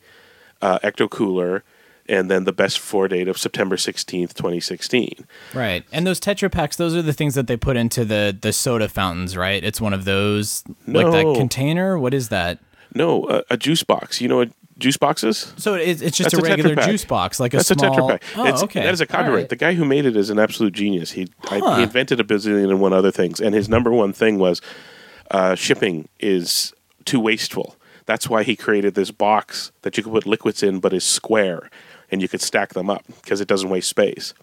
Speaker 4: uh, Ecto Cooler, and then the best for date of September sixteenth, twenty sixteen.
Speaker 2: Right. And those Tetra Paks, those are the things that they put into the the soda fountains, right? It's one of those like that container. What is that?
Speaker 4: No, a, a juice box. You know what juice boxes?
Speaker 2: So it's, it's just
Speaker 4: That's
Speaker 2: a
Speaker 4: a
Speaker 2: regular
Speaker 4: Pak.
Speaker 2: juice box, like a
Speaker 4: That's
Speaker 2: small.
Speaker 4: a Tetra Pak.
Speaker 2: Oh,
Speaker 4: It's-
Speaker 2: okay.
Speaker 4: That is a copyright.
Speaker 2: right.
Speaker 4: The guy who made it is an absolute genius. He I, he invented a bazillion and one other things, and his number one thing was uh, shipping is too wasteful. That's why he created this box that you could put liquids in, but is square, and you could stack them up because it doesn't waste space.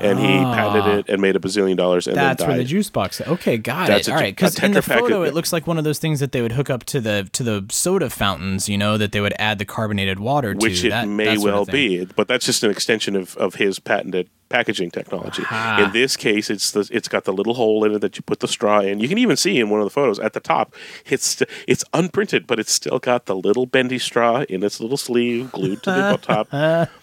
Speaker 4: And he patented it and made a bazillion dollars. And
Speaker 2: Ah. That's
Speaker 4: then
Speaker 2: where the juice box. Okay, got
Speaker 4: That's
Speaker 2: it.
Speaker 4: a
Speaker 2: All right, because in the photo,
Speaker 4: is-
Speaker 2: it looks like one of those things that they would hook up to the to the soda fountains. You know, that they would add the carbonated water to.
Speaker 4: which it
Speaker 2: that,
Speaker 4: may
Speaker 2: that
Speaker 4: well be, but that's just an extension of, of his patented packaging technology. In this case, it's the it's got the little hole in it that you put the straw in. You can even see in one of the photos at the top, it's it's unprinted, but it's still got the little bendy straw in its little sleeve glued to the top.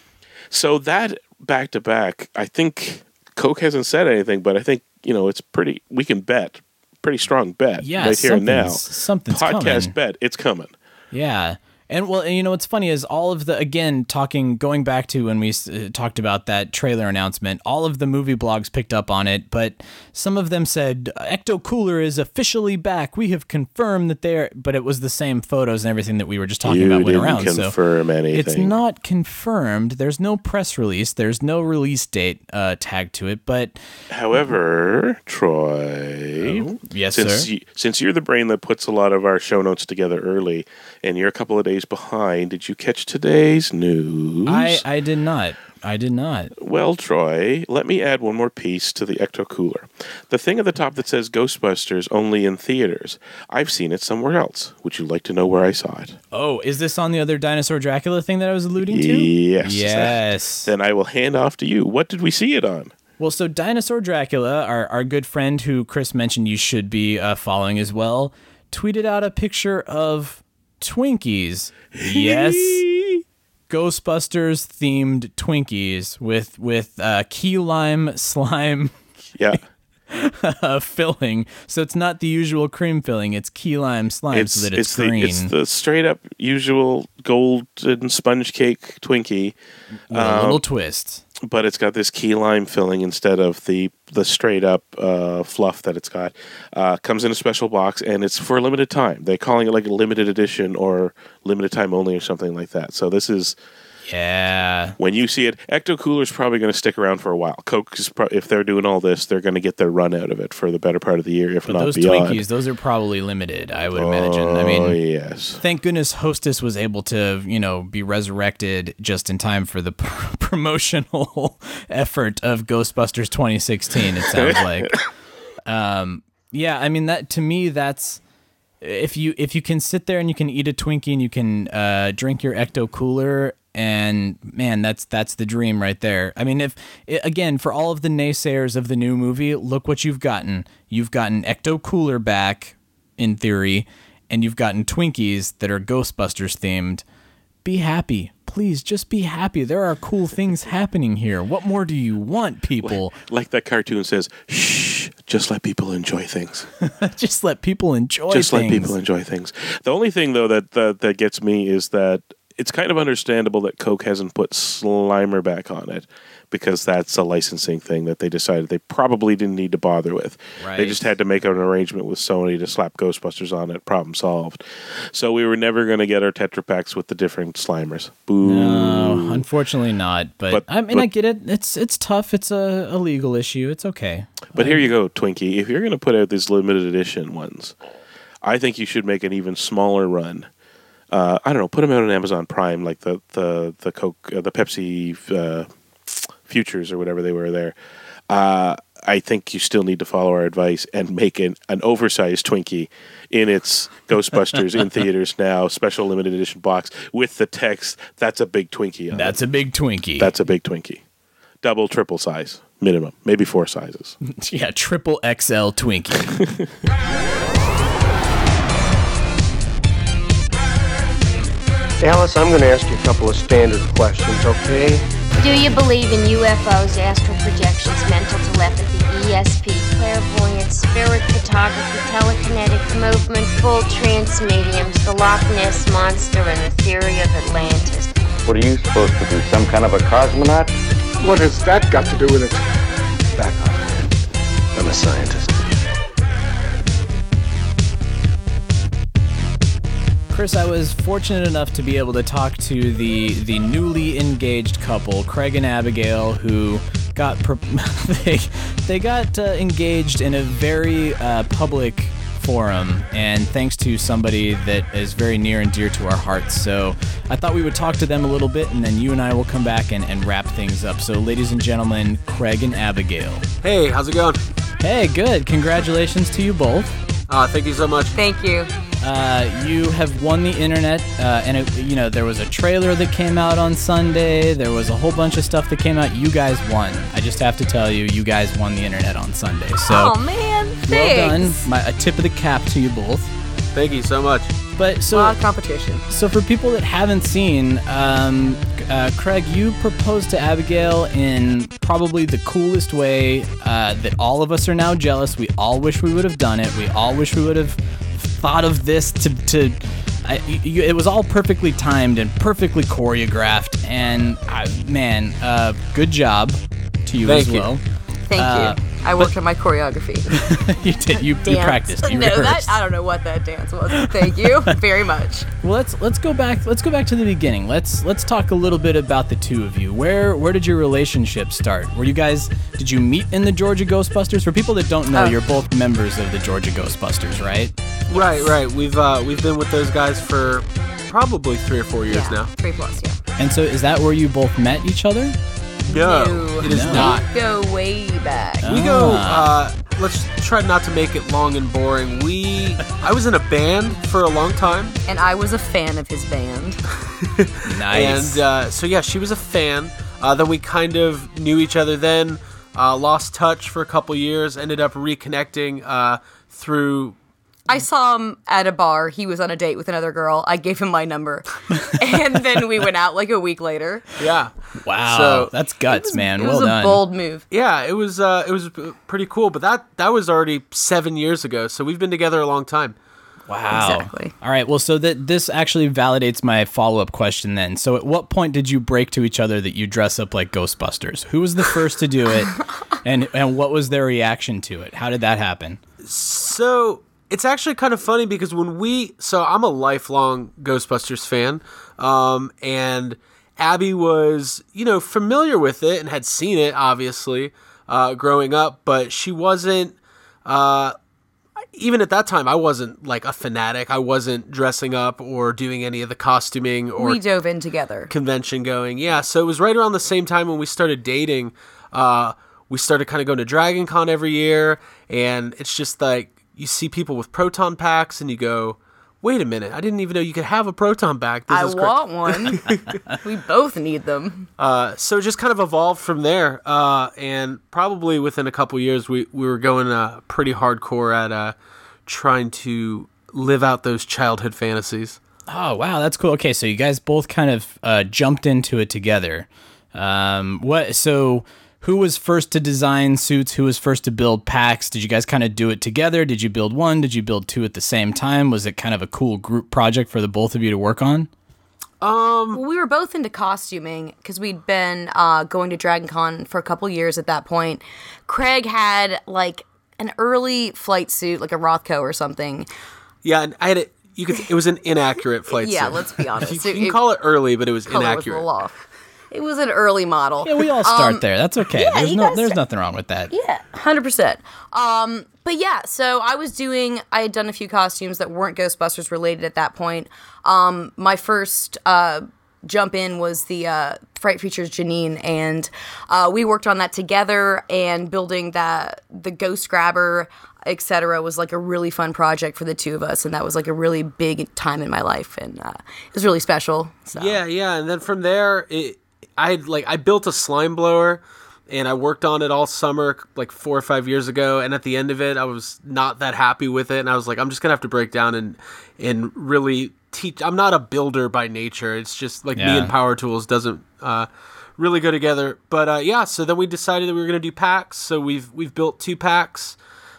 Speaker 4: So that back to back, I think Coke hasn't said anything, but I think you know it's pretty. We can bet, pretty strong bet
Speaker 2: Yeah,
Speaker 4: right here and now.
Speaker 2: something's-
Speaker 4: podcast
Speaker 2: coming.
Speaker 4: bet, it's coming.
Speaker 2: Yeah. And well, you know what's funny is all of the again talking going back to when we uh, talked about that trailer announcement, all of the movie blogs picked up on it, but some of them said Ecto Cooler is officially back. We have confirmed that they're, but it was the same photos and everything that we were just talking
Speaker 4: You
Speaker 2: about went
Speaker 4: didn't
Speaker 2: around.
Speaker 4: confirm
Speaker 2: so
Speaker 4: anything.
Speaker 2: It's not confirmed. There's no press release. There's no release date uh, tagged to it, but
Speaker 4: However, Troy,
Speaker 2: Oh, yes,
Speaker 4: since
Speaker 2: sir.
Speaker 4: You, since you're the brain that puts a lot of our show notes together early, and you're a couple of days behind, did you catch today's news?
Speaker 2: I I did not. I did not.
Speaker 4: well, Troy, let me add one more piece to the Ecto Cooler. The thing at the top that says Ghostbusters only in theaters. I've seen it somewhere else. Would you like to know where I saw it?
Speaker 2: Oh, is this on the other dinosaur Dracula thing that I was alluding to?
Speaker 4: Yes.
Speaker 2: Yes.
Speaker 4: Then I will hand off to you. What did we see it on?
Speaker 2: Well, so Dinosaur Dracula, our, our good friend who Chris mentioned you should be uh, following as well, tweeted out a picture of Twinkies. Yes. Ghostbusters themed Twinkies with with uh, key lime slime
Speaker 4: Yeah.
Speaker 2: uh, filling. So it's not the usual cream filling; it's key lime slime,
Speaker 4: It's,
Speaker 2: so that it's,
Speaker 4: the
Speaker 2: green.
Speaker 4: it's the straight up usual golden sponge cake Twinkie,
Speaker 2: with a little twist.
Speaker 4: But it's got this key lime filling instead of the the straight up uh, fluff that it's got. Uh, comes in a special box and it's for a limited time. They're calling it like a limited edition or limited time only or something like that. So this is
Speaker 2: Yeah.
Speaker 4: when you see it. Ecto Cooler is probably going to stick around for a while. Coke is pro- if they're doing all this, they're going to get their run out of it for the better part of the year, if
Speaker 2: But
Speaker 4: not
Speaker 2: those
Speaker 4: beyond.
Speaker 2: Twinkies, those are probably limited. I would imagine. I
Speaker 4: Oh
Speaker 2: mean,
Speaker 4: yes.
Speaker 2: thank goodness Hostess was able to, you know, be resurrected just in time for the pr- promotional effort of Ghostbusters 2016. It sounds like. Um, yeah, I mean that to me, that's if you if you can sit there and you can eat a Twinkie and you can uh, drink your Ecto Cooler. And man, that's that's the dream right there. I mean, if again for all of the naysayers of the new movie, look what you've gotten. You've gotten Ecto Cooler back, in theory, and you've gotten Twinkies that are Ghostbusters themed. Be happy. Please just be happy. There are cool things happening here. What more do you want, people?
Speaker 4: Like that cartoon says, shh, just let people enjoy things.
Speaker 2: just let people enjoy things
Speaker 4: just let people enjoy things. The only thing though that, that that gets me is that it's kind of understandable that Coke hasn't put Slimer back on it because that's a licensing thing that they decided they probably didn't need to bother with. They just had to make an arrangement with Sony to slap Ghostbusters on it. Problem solved. So we were never going to get our Tetra Paks with the different Slimers. Boo.
Speaker 2: No, unfortunately not. But,
Speaker 4: But-
Speaker 2: I mean,
Speaker 4: but-
Speaker 2: I get it. It's it's tough. It's a, a legal issue. It's okay.
Speaker 4: But here you go, Twinkie. If you're going to put out these limited edition ones, I think you should make an even smaller run. Uh, I don't know. Put them out on Amazon Prime, like the the the Coke, uh, the Pepsi uh, futures or whatever they were there. Uh, I think you still need to follow our advice and make an, an oversized Twinkie in its Ghostbusters in theaters now special limited edition box with the text. That's a big Twinkie. On
Speaker 2: That's
Speaker 4: it.
Speaker 2: a big Twinkie.
Speaker 4: that's a big Twinkie. Double, triple size minimum, maybe four sizes.
Speaker 2: yeah, triple XL Twinkie.
Speaker 3: Alice, I'm going to ask you a couple of standard questions, okay?
Speaker 10: Do you believe in UFOs, astral projections, mental telepathy, ESP, clairvoyance, spirit photography, telekinetic movement, full trance mediums, the Loch Ness Monster, and the theory of Atlantis?
Speaker 5: What are you supposed to do? Some kind of a cosmonaut?
Speaker 3: What has that got to do with it?
Speaker 5: Back off. man. I'm a scientist.
Speaker 2: Chris, I was fortunate enough to be able to talk to the the newly engaged couple, Craig and Abigail, who got pro- they they got uh, engaged in a very uh, public forum, and thanks to somebody that is very near and dear to our hearts. So I thought we would talk to them a little bit, and then you and I will come back and, and wrap things up. So, ladies and gentlemen, Craig and Abigail.
Speaker 11: Hey, how's it going?
Speaker 2: Hey, good. Congratulations to you both.
Speaker 11: Uh, thank you so much.
Speaker 12: Thank you.
Speaker 2: Uh, you have won the internet, uh, and it, you know there was a trailer that came out on Sunday. There was a whole bunch of stuff that came out. You guys won. I just have to tell you, you guys won the internet on Sunday. So
Speaker 12: oh man,
Speaker 2: well done. My, a tip of the cap to you both.
Speaker 11: Thank you so much.
Speaker 2: But so
Speaker 12: A
Speaker 2: so
Speaker 12: lot of competition.
Speaker 2: so for people that haven't seen, um, uh, Craig, you proposed to Abigail in probably the coolest way uh, that all of us are now jealous. We all wish we would have done it. We all wish we would have thought of this to. to I, you, it was all perfectly timed and perfectly choreographed, and I, man, uh, good job to you
Speaker 11: Thank
Speaker 2: as
Speaker 11: you.
Speaker 2: Well.
Speaker 12: Thank
Speaker 2: Uh,
Speaker 12: you. I worked on my choreography.
Speaker 2: you did. You, you practiced. You
Speaker 12: no, that. I don't know what that dance was. Thank you very much.
Speaker 2: Well, let's let's go back. Let's go back to the beginning. Let's let's talk a little bit about the two of you. Where where did your relationship start? Were you guys did you meet in the Georgia Ghostbusters? For people that don't know,
Speaker 12: Oh.
Speaker 2: you're both members of the Georgia Ghostbusters, right?
Speaker 11: Right, right. We've uh, we've been with those guys for probably three or four years
Speaker 12: yeah,
Speaker 11: now.
Speaker 12: Three plus, yeah.
Speaker 2: And so is that where you both met each other?
Speaker 11: No,
Speaker 12: No.
Speaker 11: it is
Speaker 2: No.
Speaker 11: not.
Speaker 12: We go way back.
Speaker 11: We go.
Speaker 2: Ah.
Speaker 11: Uh, let's try not to make it long and boring. We, I was in a band for a long time,
Speaker 12: And I was a fan of his band.
Speaker 2: Nice.
Speaker 11: and uh, so yeah, she was a fan. Uh, then we kind of knew each other. Then uh, lost touch for a couple years, ended up reconnecting uh, through.
Speaker 12: I saw him at a bar. He was on a date with another girl. I gave him my number. and then we went out like a week later.
Speaker 11: Yeah.
Speaker 2: Wow,
Speaker 11: So-
Speaker 2: that's guts, man.
Speaker 12: It
Speaker 2: well
Speaker 12: was a bold move.
Speaker 11: Yeah, it was uh, it was pretty cool, but that that was already seven years ago, so we've been together a long time.
Speaker 2: Wow.
Speaker 12: Exactly.
Speaker 2: All right. Well, so that this actually validates my follow up question then. So, at what point did you break to each other that you dress up like Ghostbusters? Who was the first to do it, and and what was their reaction to it? How did that happen?
Speaker 11: So it's actually kind of funny because when we, so I'm a lifelong Ghostbusters fan, um, and Abby was, you know, familiar with it and had seen it, obviously, uh, growing up, but she wasn't, uh, even at that time, I wasn't like a fanatic. I wasn't dressing up or doing any of the costuming or
Speaker 12: we dove in together.
Speaker 11: convention going. Yeah, so it was right around the same time when we started dating. Uh, we started kind of going to Dragon Con every year, and it's just like you see people with proton packs, and you go, "Wait a minute! I didn't even know you could have a proton pack." This
Speaker 12: I
Speaker 11: is cra-"
Speaker 12: want one. we both need them.
Speaker 11: Uh, so it just kind of evolved from there, uh, and probably within a couple years, we we were going uh, pretty hardcore at uh, trying to live out those childhood fantasies.
Speaker 2: Oh, wow, that's cool. Okay, so you guys both kind of uh, jumped into it together. Um, what? So, who was first to design suits? Who was first to build packs? Did you guys kind of do it together? Did you build one? Did you build two at the same time? Was it kind of a cool group project for the both of you to work on?
Speaker 11: Um,
Speaker 12: Well, we were both into costuming because we'd been uh, going to Dragon Con for a couple years at that point. Craig had like an early flight suit, like a Rothco or something.
Speaker 11: Yeah, and I had it. You could. It was an inaccurate flight
Speaker 12: Yeah,
Speaker 11: suit.
Speaker 12: Yeah, let's be honest.
Speaker 11: you,
Speaker 12: It-
Speaker 11: can
Speaker 12: it-
Speaker 11: call it early, but it was
Speaker 12: Color was a
Speaker 11: inaccurate.
Speaker 12: little off. It was an early model.
Speaker 2: Yeah, we all start
Speaker 12: Um,
Speaker 2: there. That's okay.
Speaker 12: yeah,
Speaker 2: there's
Speaker 12: you
Speaker 2: no,
Speaker 12: guys-
Speaker 2: there's nothing wrong with that.
Speaker 12: Yeah, hundred percent. Um, but yeah, so I was doing. I had done a few costumes that weren't Ghostbusters related at that point. Um, my first uh, jump in was the uh, Fright Features Janine, and uh, we worked on that together. And building that the Ghost Grabber, etc., was like a really fun project for the two of us, and that was like a really big time in my life, and uh, it was really special. So.
Speaker 11: Yeah, yeah, and then from there, it, I had like I built a slime blower, and I worked on it all summer, like four or five years ago. And at the end of it, I was not that happy with it, and I was like, I'm just gonna have to break down and and really teach. I'm not a builder by nature. It's just like me and power tools doesn't. Uh, Really go together, but uh, yeah. So then we decided that we were going to do packs. So we've we've built two packs,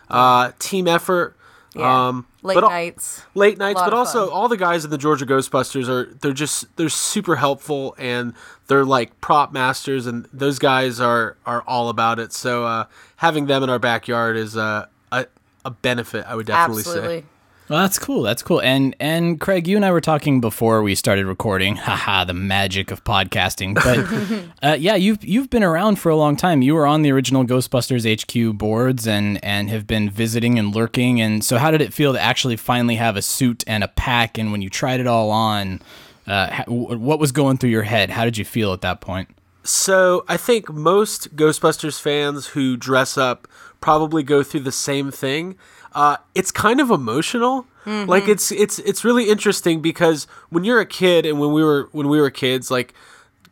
Speaker 11: uh, team effort.
Speaker 12: Yeah.
Speaker 11: Um,
Speaker 12: Late
Speaker 11: but
Speaker 12: nights.
Speaker 11: late nights, but also
Speaker 12: fun.
Speaker 11: all the guys in the Georgia Ghostbusters are they're just they're super helpful and they're like prop masters and those guys are are all about it. So uh, having them in our backyard is uh, a a benefit. I would definitely
Speaker 12: Absolutely.
Speaker 11: say.
Speaker 2: Well, that's cool. That's cool. And and Craig, you and I were talking before we started recording. Haha, the magic of podcasting. But uh, yeah, you've you've been around for a long time. You were on the original Ghostbusters HQ boards and and have been visiting and lurking. And so, how did it feel to actually finally have a suit and a pack? And when you tried it all on, uh, what was going through your head? How did you feel at that point?
Speaker 11: So I think most Ghostbusters fans who dress up probably go through the same thing. Uh, it's kind of emotional.
Speaker 12: Mhm.
Speaker 11: Like it's it's it's really interesting because when you're a kid and when we were when we were kids, like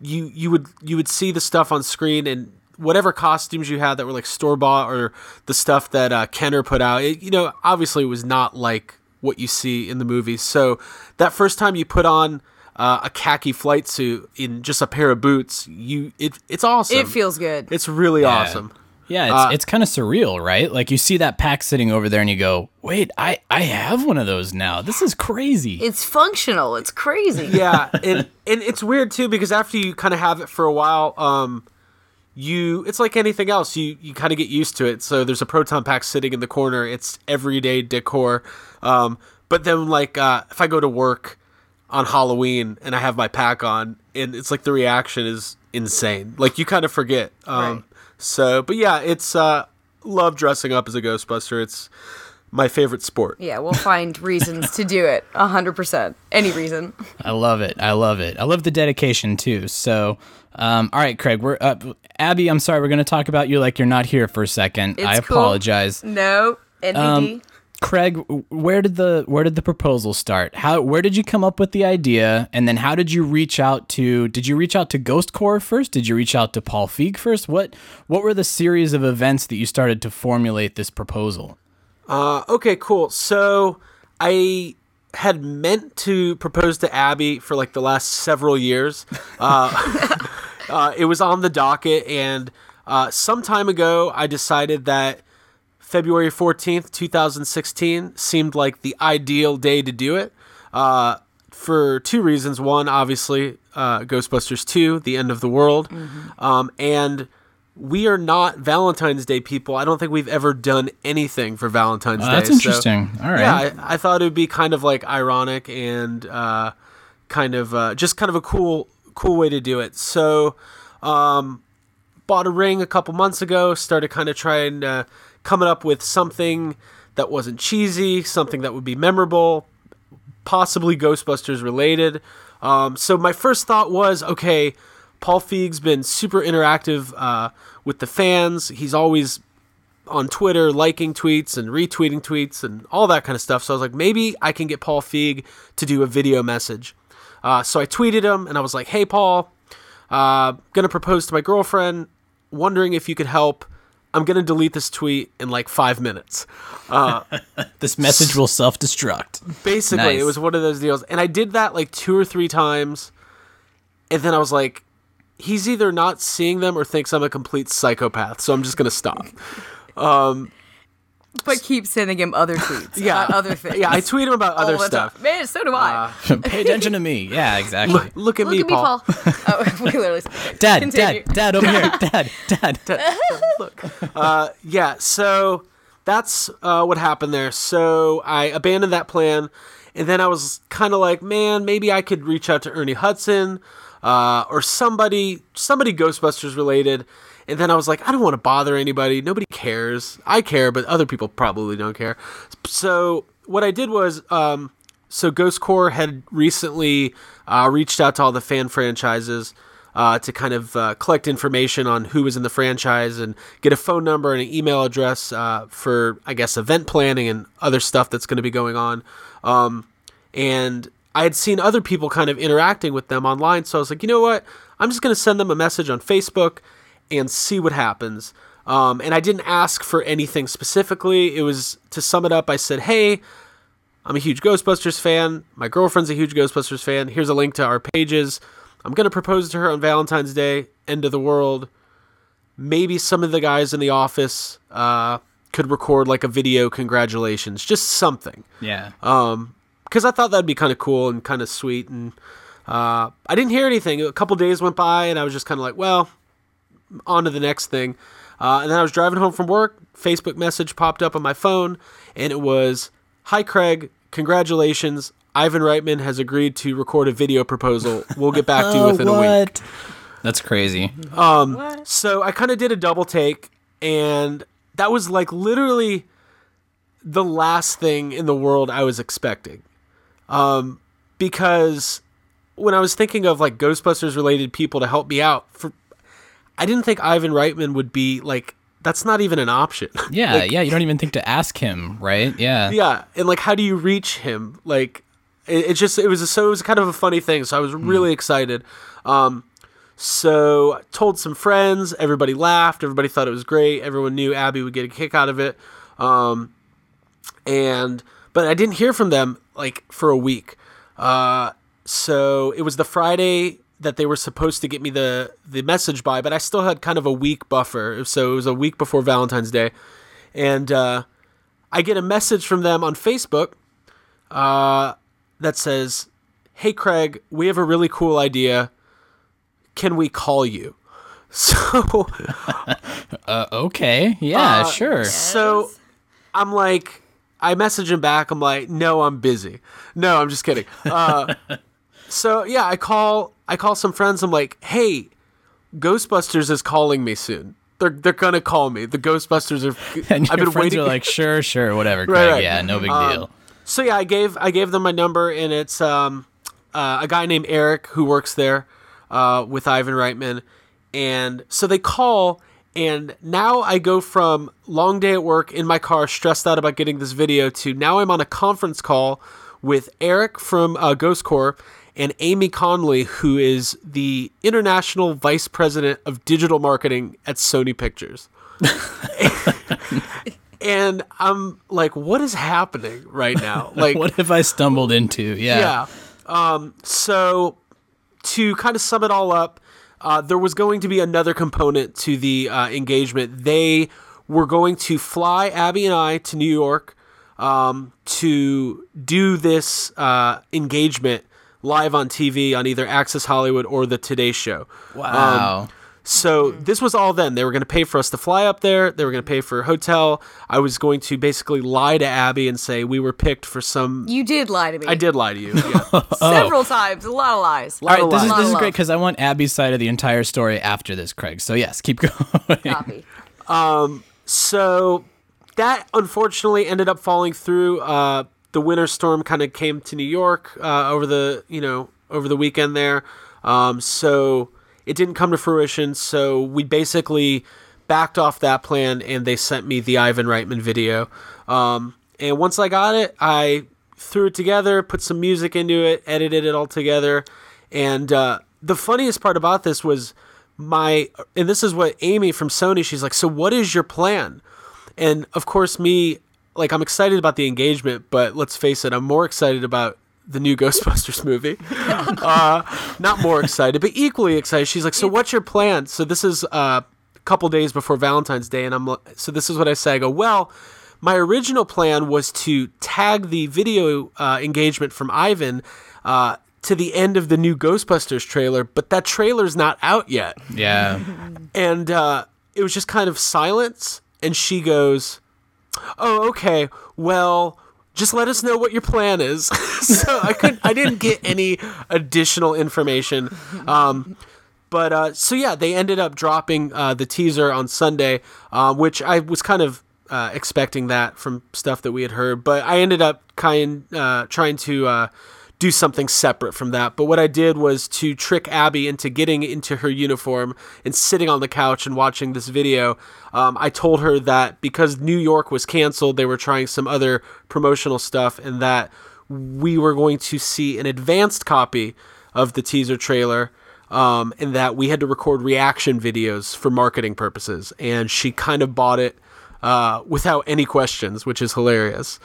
Speaker 11: you you would you would see the stuff on screen and whatever costumes you had that were like store bought or the stuff that uh, Kenner put out, it, you know, obviously it was not like what you see in the movies. So that first time you put on uh, a khaki flight suit in just a pair of boots, you it it's awesome.
Speaker 12: It feels good.
Speaker 11: It's really
Speaker 2: Yeah.
Speaker 11: awesome.
Speaker 2: Yeah, it's
Speaker 11: Uh,
Speaker 2: it's kind of surreal, right? Like you see that pack sitting over there, and you go, "Wait, I I have one of those now. This is crazy."
Speaker 12: It's functional. It's crazy.
Speaker 11: yeah, and and it's weird too because after you kind of have it for a while, um, you it's like anything else. You you kind of get used to it. So there's a proton pack sitting in the corner. It's everyday decor. Um, but then like uh, if I go to work on Halloween and I have my pack on, and it's like the reaction is insane. Like you kind of forget. Um, So, but yeah, it's uh, love dressing up as a Ghostbuster. It's my favorite sport.
Speaker 12: Yeah, we'll find reasons to do it. A hundred percent. Any reason.
Speaker 2: I love it. I love it. I love the dedication too. So, um, all right, Craig. We're uh, Abby. I'm sorry. We're going to talk about you like you're not here for a second. I
Speaker 12: It's cool.
Speaker 2: apologize.
Speaker 12: No. NBD.
Speaker 2: Um, Craig, where did the where did the proposal start? How where did you come up with the idea, and then how did you reach out to? Did you reach out to Ghost Corps first? Did you reach out to Paul Feig first? What what were the series of events that you started to formulate this proposal?
Speaker 11: Uh, okay, cool. So I had meant to propose to Abby for like the last several years. Uh, uh, it was on the docket, and uh, some time ago, I decided that February 14th, 2016 seemed like the ideal day to do it uh, for two reasons. One, obviously, uh, Ghostbusters 2, The End of the World. Um, and we are not Valentine's Day people. I don't think we've ever done anything for Valentine's
Speaker 2: Oh,
Speaker 11: Day.
Speaker 2: that's
Speaker 11: so-
Speaker 2: interesting. All right.
Speaker 11: Yeah, I, I thought it would be kind of like ironic and uh, kind of uh, just kind of a cool cool way to do it. So, um, bought a ring a couple months ago. Started kind of trying uh, coming up with something that wasn't cheesy, something that would be memorable, possibly Ghostbusters related. Um, so my first thought was, okay, Paul Feig's been super interactive uh, with the fans. He's always on Twitter liking tweets and retweeting tweets and all that kind of stuff. So I was like, maybe I can get Paul Feig to do a video message. Uh, so I tweeted him and I was like, hey, Paul, uh, gonna propose to my girlfriend, wondering if you could help. I'm gonna delete this tweet in like five minutes. Uh,
Speaker 2: This message will self destruct.
Speaker 11: basically
Speaker 2: Nice.
Speaker 11: it was one of those deals and i did that like two or three times and then i was like he's either not seeing them or thinks i'm a complete psychopath so i'm just gonna stop um
Speaker 12: But keep sending him other tweets.
Speaker 11: Yeah.
Speaker 12: about other things.
Speaker 11: yeah i tweet him about other
Speaker 12: the
Speaker 11: stuff
Speaker 12: time. Man, so do I.
Speaker 2: Pay attention to me. Yeah, exactly.
Speaker 11: look, look at
Speaker 12: Look
Speaker 11: me
Speaker 12: at me,
Speaker 11: paul,
Speaker 12: Paul. oh, we literally.
Speaker 2: Dad,
Speaker 12: Continue.
Speaker 2: dad, dad, over here, dad, dad. Dad. Look.
Speaker 11: Uh, yeah so that's uh, what happened there so i abandoned that plan and then i was kind of like man maybe i could reach out to ernie hudson uh, or somebody somebody ghostbusters related. And then i was like i don't want to bother anybody. Nobody cares. I care but other people probably don't care. So what i did was um, so ghost corps had recently uh, reached out to all the fan franchises uh, to kind of uh, collect information on who was in the franchise and get a phone number and an email address uh, for, I guess, event planning and other stuff that's going to be going on. Um, and I had seen other people kind of interacting with them online, so I was like, you know what? I'm just going to send them a message on Facebook and see what happens. Um, and I didn't ask for anything specifically. It was to sum it up. I said, hey. I'm a huge Ghostbusters fan. My girlfriend's a huge Ghostbusters fan. Here's a link to our pages. I'm going to propose to her on Valentine's Day, end of the world. Maybe some of the guys in the office uh, could record like a video congratulations, just something.
Speaker 2: Yeah.
Speaker 11: Um, because I thought that'd be kind of cool and kind of sweet. And uh, I didn't hear anything. A couple days went by, and I was just kind of like, well, on to the next thing. Uh, and then I was driving home from work. Facebook message popped up on my phone, and it was, "Hi Craig, congratulations! Ivan Reitman has agreed to record a video proposal. We'll get back to you
Speaker 2: Oh,
Speaker 11: within a week."
Speaker 2: what? That's crazy.
Speaker 11: Um, so I kind of did a double take, and that was like literally the last thing in the world I was expecting. Um, because when I was thinking of like Ghostbusters related people to help me out, for I didn't think Ivan Reitman would be like that's not even an option.
Speaker 2: Yeah,
Speaker 11: Like,
Speaker 2: yeah. You don't even think to ask him, right? Yeah.
Speaker 11: yeah, and like, how do you reach him? Like, it, it just it was so it was kind of a funny thing. So I was really excited. Um, so I told some friends. Everybody laughed. Everybody thought it was great. Everyone knew Abby would get a kick out of it. Um, and but I didn't hear from them like for a week. Uh, so it was the Friday that they were supposed to get me the the message by, but I still had kind of a week buffer. So it was a week before Valentine's Day, and uh, I get a message from them on Facebook uh, that says, "Hey Craig, we have a really cool idea. Can we call you?" So
Speaker 2: Uh, okay. Yeah,
Speaker 11: uh,
Speaker 2: sure.
Speaker 11: So I'm like, I message him back. I'm like, no, I'm busy. No, I'm just kidding. Uh, so yeah, I call I call some friends. I'm like, hey, Ghostbusters is calling me soon. They're they're gonna call me. The Ghostbusters are.
Speaker 2: And your
Speaker 11: I've been
Speaker 2: friends
Speaker 11: waiting.
Speaker 2: are like, sure, sure, whatever, Craig.
Speaker 11: Right, right.
Speaker 2: Yeah, no big
Speaker 11: Um,
Speaker 2: deal.
Speaker 11: So yeah, I gave I gave them my number, and it's um, uh, a guy named Eric who works there uh, with Ivan Reitman, and so they call, And now I go from long day at work in my car, stressed out about getting this video, to now I'm on a conference call with Eric from uh, Ghost Corps and Amy Conley, who is the international vice president of digital marketing at Sony Pictures. and I'm like, what is happening right now? Like,
Speaker 2: what have I stumbled into? Yeah.
Speaker 11: Yeah. Um, so to kind of sum it all up, uh, there was going to be another component to the uh, engagement. They were going to fly Abby and I to New York um, to do this uh, engagement live on TV on either Access Hollywood or the Today Show.
Speaker 2: Wow.
Speaker 11: Um, so this was all then. They were going to pay for us to fly up there. They were going to pay for a hotel. I was going to basically lie to Abby and say we were picked for some.
Speaker 12: You did lie to me.
Speaker 11: I did lie to you. Yeah.
Speaker 12: Several times. A lot of lies.
Speaker 2: All right, this is this is great because I want Abby's side of the entire story after this, Craig. So yes, keep going.
Speaker 12: Copy.
Speaker 11: Um, so that unfortunately ended up falling through. Uh, the winter storm kind of came to New York uh, over the you know over the weekend there. Um, so it didn't come to fruition. So we basically backed off that plan, and they sent me the Ivan Reitman video. Um, and once I got it, I threw it together, put some music into it, edited it all together. And uh, the funniest part about this was my, and this is what Amy from Sony, she's like, So what is your plan? And of course, me, like, I'm excited about the engagement, but let's face it, I'm more excited about the new Ghostbusters movie. uh, not more excited, but equally excited. She's like, "So what's your plan?" So this is uh, a couple days before Valentine's Day, and I'm li- so this is what I say. I go, "Well, my original plan was to tag the video uh, engagement from Ivan." Uh, to the end of the new Ghostbusters trailer, but that trailer's not out yet.
Speaker 2: Yeah.
Speaker 11: And uh, it was just kind of silence. And she goes, "Oh, okay. Well, just let us know what your plan is." so I could, I didn't get any additional information. Um, but uh, so yeah, they ended up dropping uh, the teaser on Sunday, uh, which I was kind of uh, expecting that from stuff that we had heard. But I ended up kind uh, trying to uh, do something separate from that. But what I did was to trick Abby into getting into her uniform and sitting on the couch and watching this video. Um, I told her that because New York was canceled, they were trying some other promotional stuff, and that we were going to see an advanced copy of the teaser trailer. Um, and that we had to record reaction videos for marketing purposes. And she kind of bought it uh, without any questions, which is hilarious.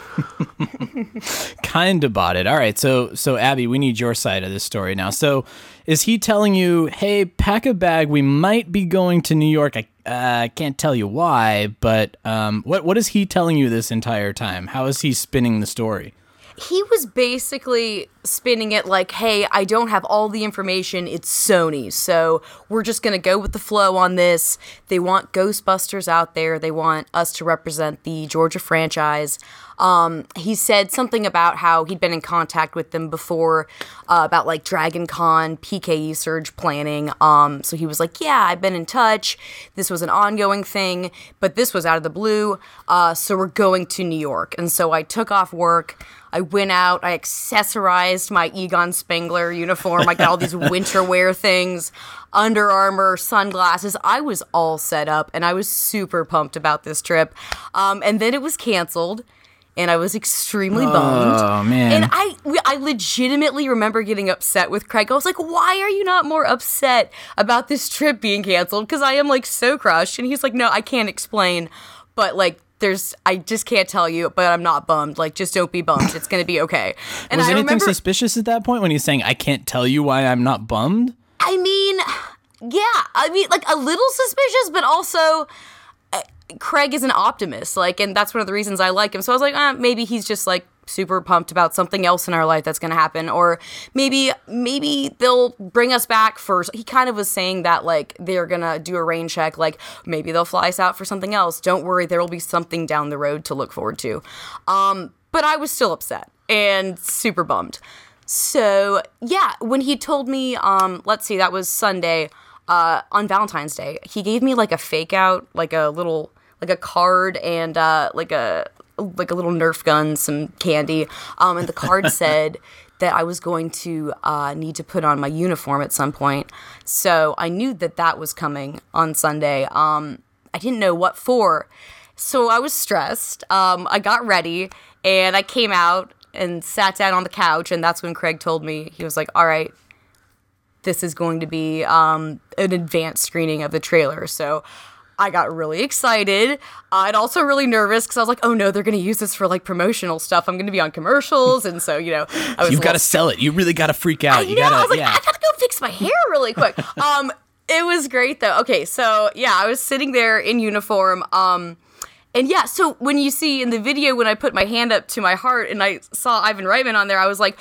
Speaker 2: kind of bought it. All right, so so Abby, we need your side of this story now. So, is he telling you, "Hey, pack a bag. We might be going to New York. I uh, can't tell you why, but um, what what is he telling you this entire time? How is he spinning the story?"
Speaker 12: He was basically spinning it like, hey, I don't have all the information. It's Sony. So we're just going to go with the flow on this. They want Ghostbusters out there. They want us to represent the Georgia franchise. Um, he said something about how he'd been in contact with them before uh, about like Dragon Con, PKE Surge planning. Um, so he was like, Yeah, I've been in touch. This was an ongoing thing, but this was out of the blue. Uh, so we're going to New York. And so I took off work. I went out, I accessorized my Egon Spengler uniform. I got all these winter wear things, Under Armour, sunglasses. I was all set up and I was super pumped about this trip. Um, and then it was canceled and I was extremely bummed.
Speaker 2: Oh, man.
Speaker 12: And I I legitimately remember getting upset with Craig. I was like, "Why are you not more upset about this trip being canceled?" Because I am like so crushed. And he's like, "No, I can't explain, but like." There's, I just can't tell you, but I'm not bummed. Like, just don't be bummed. It's gonna be okay. And
Speaker 2: was
Speaker 12: I
Speaker 2: anything
Speaker 12: remember,
Speaker 2: suspicious at that point when he's saying, "I can't tell you why I'm not bummed"?
Speaker 12: I mean, yeah, I mean, like a little suspicious, but also uh, Craig is an optimist, like, and that's one of the reasons I like him. So I was like, uh, maybe he's just like super pumped about something else in our life that's going to happen, or maybe maybe they'll bring us back for. He kind of was saying that like they're gonna do a rain check, like maybe they'll fly us out for something else. Don't worry, there will be something down the road to look forward to. Um, but I was still upset and super bummed. So yeah, when he told me, um, let's see, that was Sunday, uh, on Valentine's Day, he gave me like a fake out, like a little, like a card and uh, like a like a little Nerf gun, some candy, um, and the card said that I was going to uh, need to put on my uniform at some point. So I knew that that was coming on Sunday. Um, I didn't know what for. So I was stressed. Um, I got ready and I came out and sat down on the couch. And that's when Craig told me, he was like, all right, this is going to be um, an advanced screening of the trailer. So I got really excited. I'd also really nervous because I was like, oh no, they're going to use this for like promotional stuff. I'm going to be on commercials. And so, you know, I was
Speaker 2: You've got to sell it. You really got to freak out.
Speaker 12: I
Speaker 2: you
Speaker 12: know.
Speaker 2: gotta,
Speaker 12: I was like,
Speaker 2: yeah.
Speaker 12: I gotta go fix my hair really quick. um, it was great though. Okay, so yeah, I was sitting there in uniform. Um, and yeah, so when you see in the video when I put my hand up to my heart and I saw Ivan Reitman on there, I was like.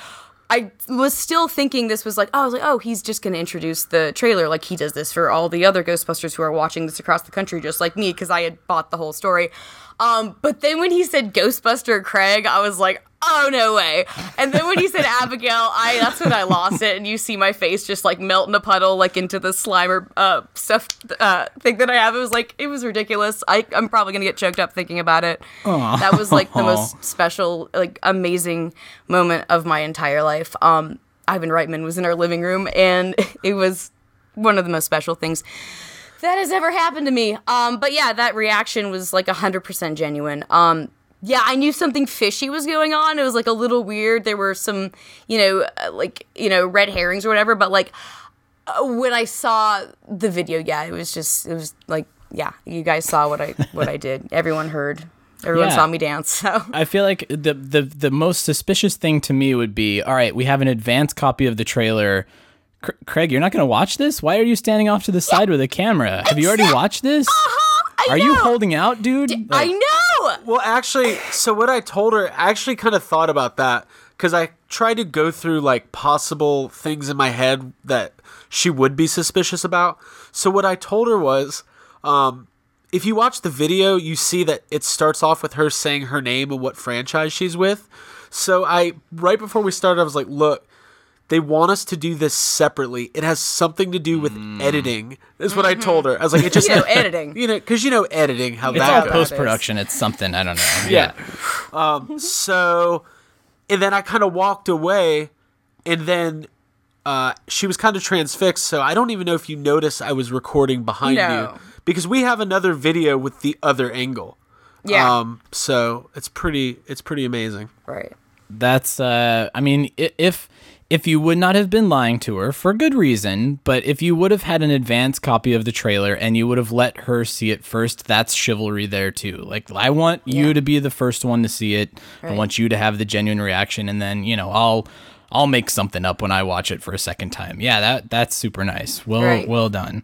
Speaker 12: I was still thinking this was like, oh, I was like, oh, he's just going to introduce the trailer like he does this for all the other Ghostbusters who are watching this across the country, just like me, because I had bought the whole story. Um, but then when he said Ghostbuster Craig, I was like, oh no way. And then when you said Abigail, I that's when I lost it. And you see my face just like melt in a puddle, like into the Slimer uh, stuff uh, thing that I have. It was like it was ridiculous. I, I'm probably gonna get choked up thinking about it.
Speaker 2: Aw.
Speaker 12: That was like the most special, like amazing moment of my entire life. Um, Ivan Reitman was in our living room, and it was one of the most special things that has ever happened to me. Um, but yeah, that reaction was like 100% genuine. Um, yeah, I knew something fishy was going on. It was like a little weird. There were some, you know, uh, like, you know, red herrings or whatever. But like uh, when I saw the video, yeah, it was just, it was like, yeah, you guys saw what I what I did. Everyone heard. Everyone
Speaker 2: Yeah.
Speaker 12: saw me dance. So
Speaker 2: I feel like the, the the most suspicious thing to me would be, all right, we have an advanced copy of the trailer. Cr- Craig, you're not going to watch this? Why are you standing off to the side with a camera? Have you already watched this?
Speaker 12: Uh-huh,
Speaker 2: are you holding out, dude?
Speaker 12: I
Speaker 2: Like-
Speaker 12: know.
Speaker 11: Well, actually, so what I told her, I actually kind of thought about that because I tried to go through like possible things in my head that she would be suspicious about. So what I told her was, um, if you watch the video, you see that it starts off with her saying her name and what franchise she's with. So I, right before we started, I was like, look, they want us to do this separately. It has something to do with editing. Is what I told her. I was like, it just
Speaker 12: You know, editing.
Speaker 11: you know, because you know editing how
Speaker 2: It's
Speaker 11: that
Speaker 2: all
Speaker 11: goes.
Speaker 2: post production. It's something. I don't know.
Speaker 11: Yeah. Um, so, and then I kind of walked away, and then uh, she was kind of transfixed. So I don't even know if you noticed I was recording behind
Speaker 12: No.
Speaker 11: you because we have another video with the other angle.
Speaker 12: Yeah.
Speaker 11: Um, so it's pretty. It's pretty amazing.
Speaker 12: Right.
Speaker 2: That's uh I mean i- if if you would not have been lying to her for good reason, but if you would have had an advance copy of the trailer and you would have let her see it first, that's chivalry there too. Like I want you to be the first one to see it. I want you to have the genuine reaction and then, you know, I'll I'll make something up when I watch it for a second time. Yeah, that that's super nice. Well
Speaker 12: Right.
Speaker 2: well done.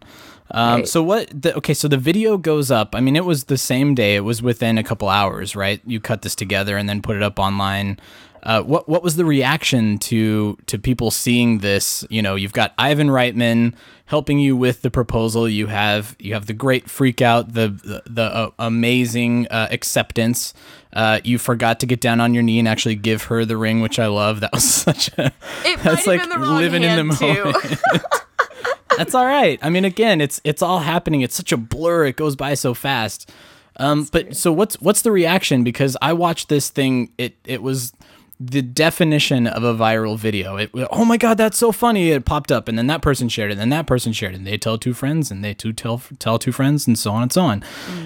Speaker 2: Um,
Speaker 12: Right.
Speaker 2: So what? The, okay, so the video goes up. I mean, it was the same day. It was within a couple hours, right? You cut this together and then put it up online. Uh, what what was the reaction to to people seeing this? You know, you've got Ivan Reitman helping you with the proposal. You have you have the great freak out, the the, the uh, amazing uh, acceptance. Uh, you forgot to get down on your knee and actually give her the ring, which I love. That was such a
Speaker 12: It
Speaker 2: that's like living in the moment. That's all right. I mean, again, it's it's all happening. It's such a blur. It goes by so fast. Um, but so what's what's the reaction? Because I watched this thing. It it was the definition of a viral video. It oh my god, that's so funny. It popped up, and then that person shared it, and then that person shared it, and they tell two friends, and they two tell tell two friends, and so on and so on.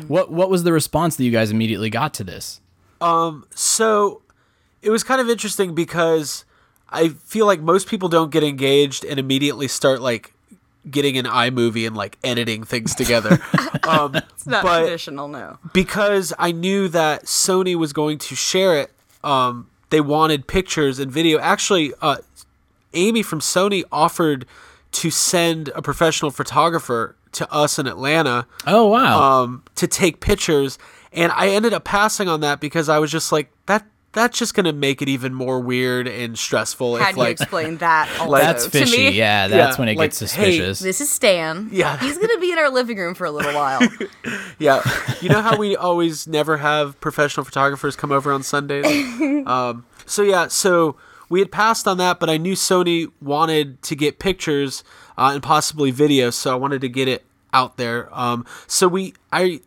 Speaker 2: What what was the response that you guys immediately got to this?
Speaker 11: Um, so it was kind of interesting because I feel like most people don't get engaged and immediately start like getting an iMovie and like editing things together. um,
Speaker 12: It's not traditional, no.
Speaker 11: because I knew that Sony was going to share it, um, they wanted pictures and video. Actually, uh, Amy from Sony offered to send a professional photographer to us in Atlanta.
Speaker 2: Oh wow!
Speaker 11: Um, to take pictures, and I ended up passing on that because I was just like. That's just gonna make it even more weird and stressful.
Speaker 12: How
Speaker 11: if
Speaker 12: do you
Speaker 11: like
Speaker 12: explain that? Also
Speaker 2: That's
Speaker 12: to
Speaker 2: fishy.
Speaker 12: me?
Speaker 2: Yeah, that's
Speaker 11: Yeah,
Speaker 2: when it
Speaker 11: like,
Speaker 2: gets
Speaker 11: hey,
Speaker 2: suspicious.
Speaker 12: This is Stan.
Speaker 11: Yeah.
Speaker 12: He's gonna be in our living room for a little while.
Speaker 11: Yeah, you know how we always never have professional photographers come over on Sundays. um, so yeah, so we had passed on that, but I knew Sony wanted to get pictures uh, and possibly video, so I wanted to get it out there. Um, so we, I,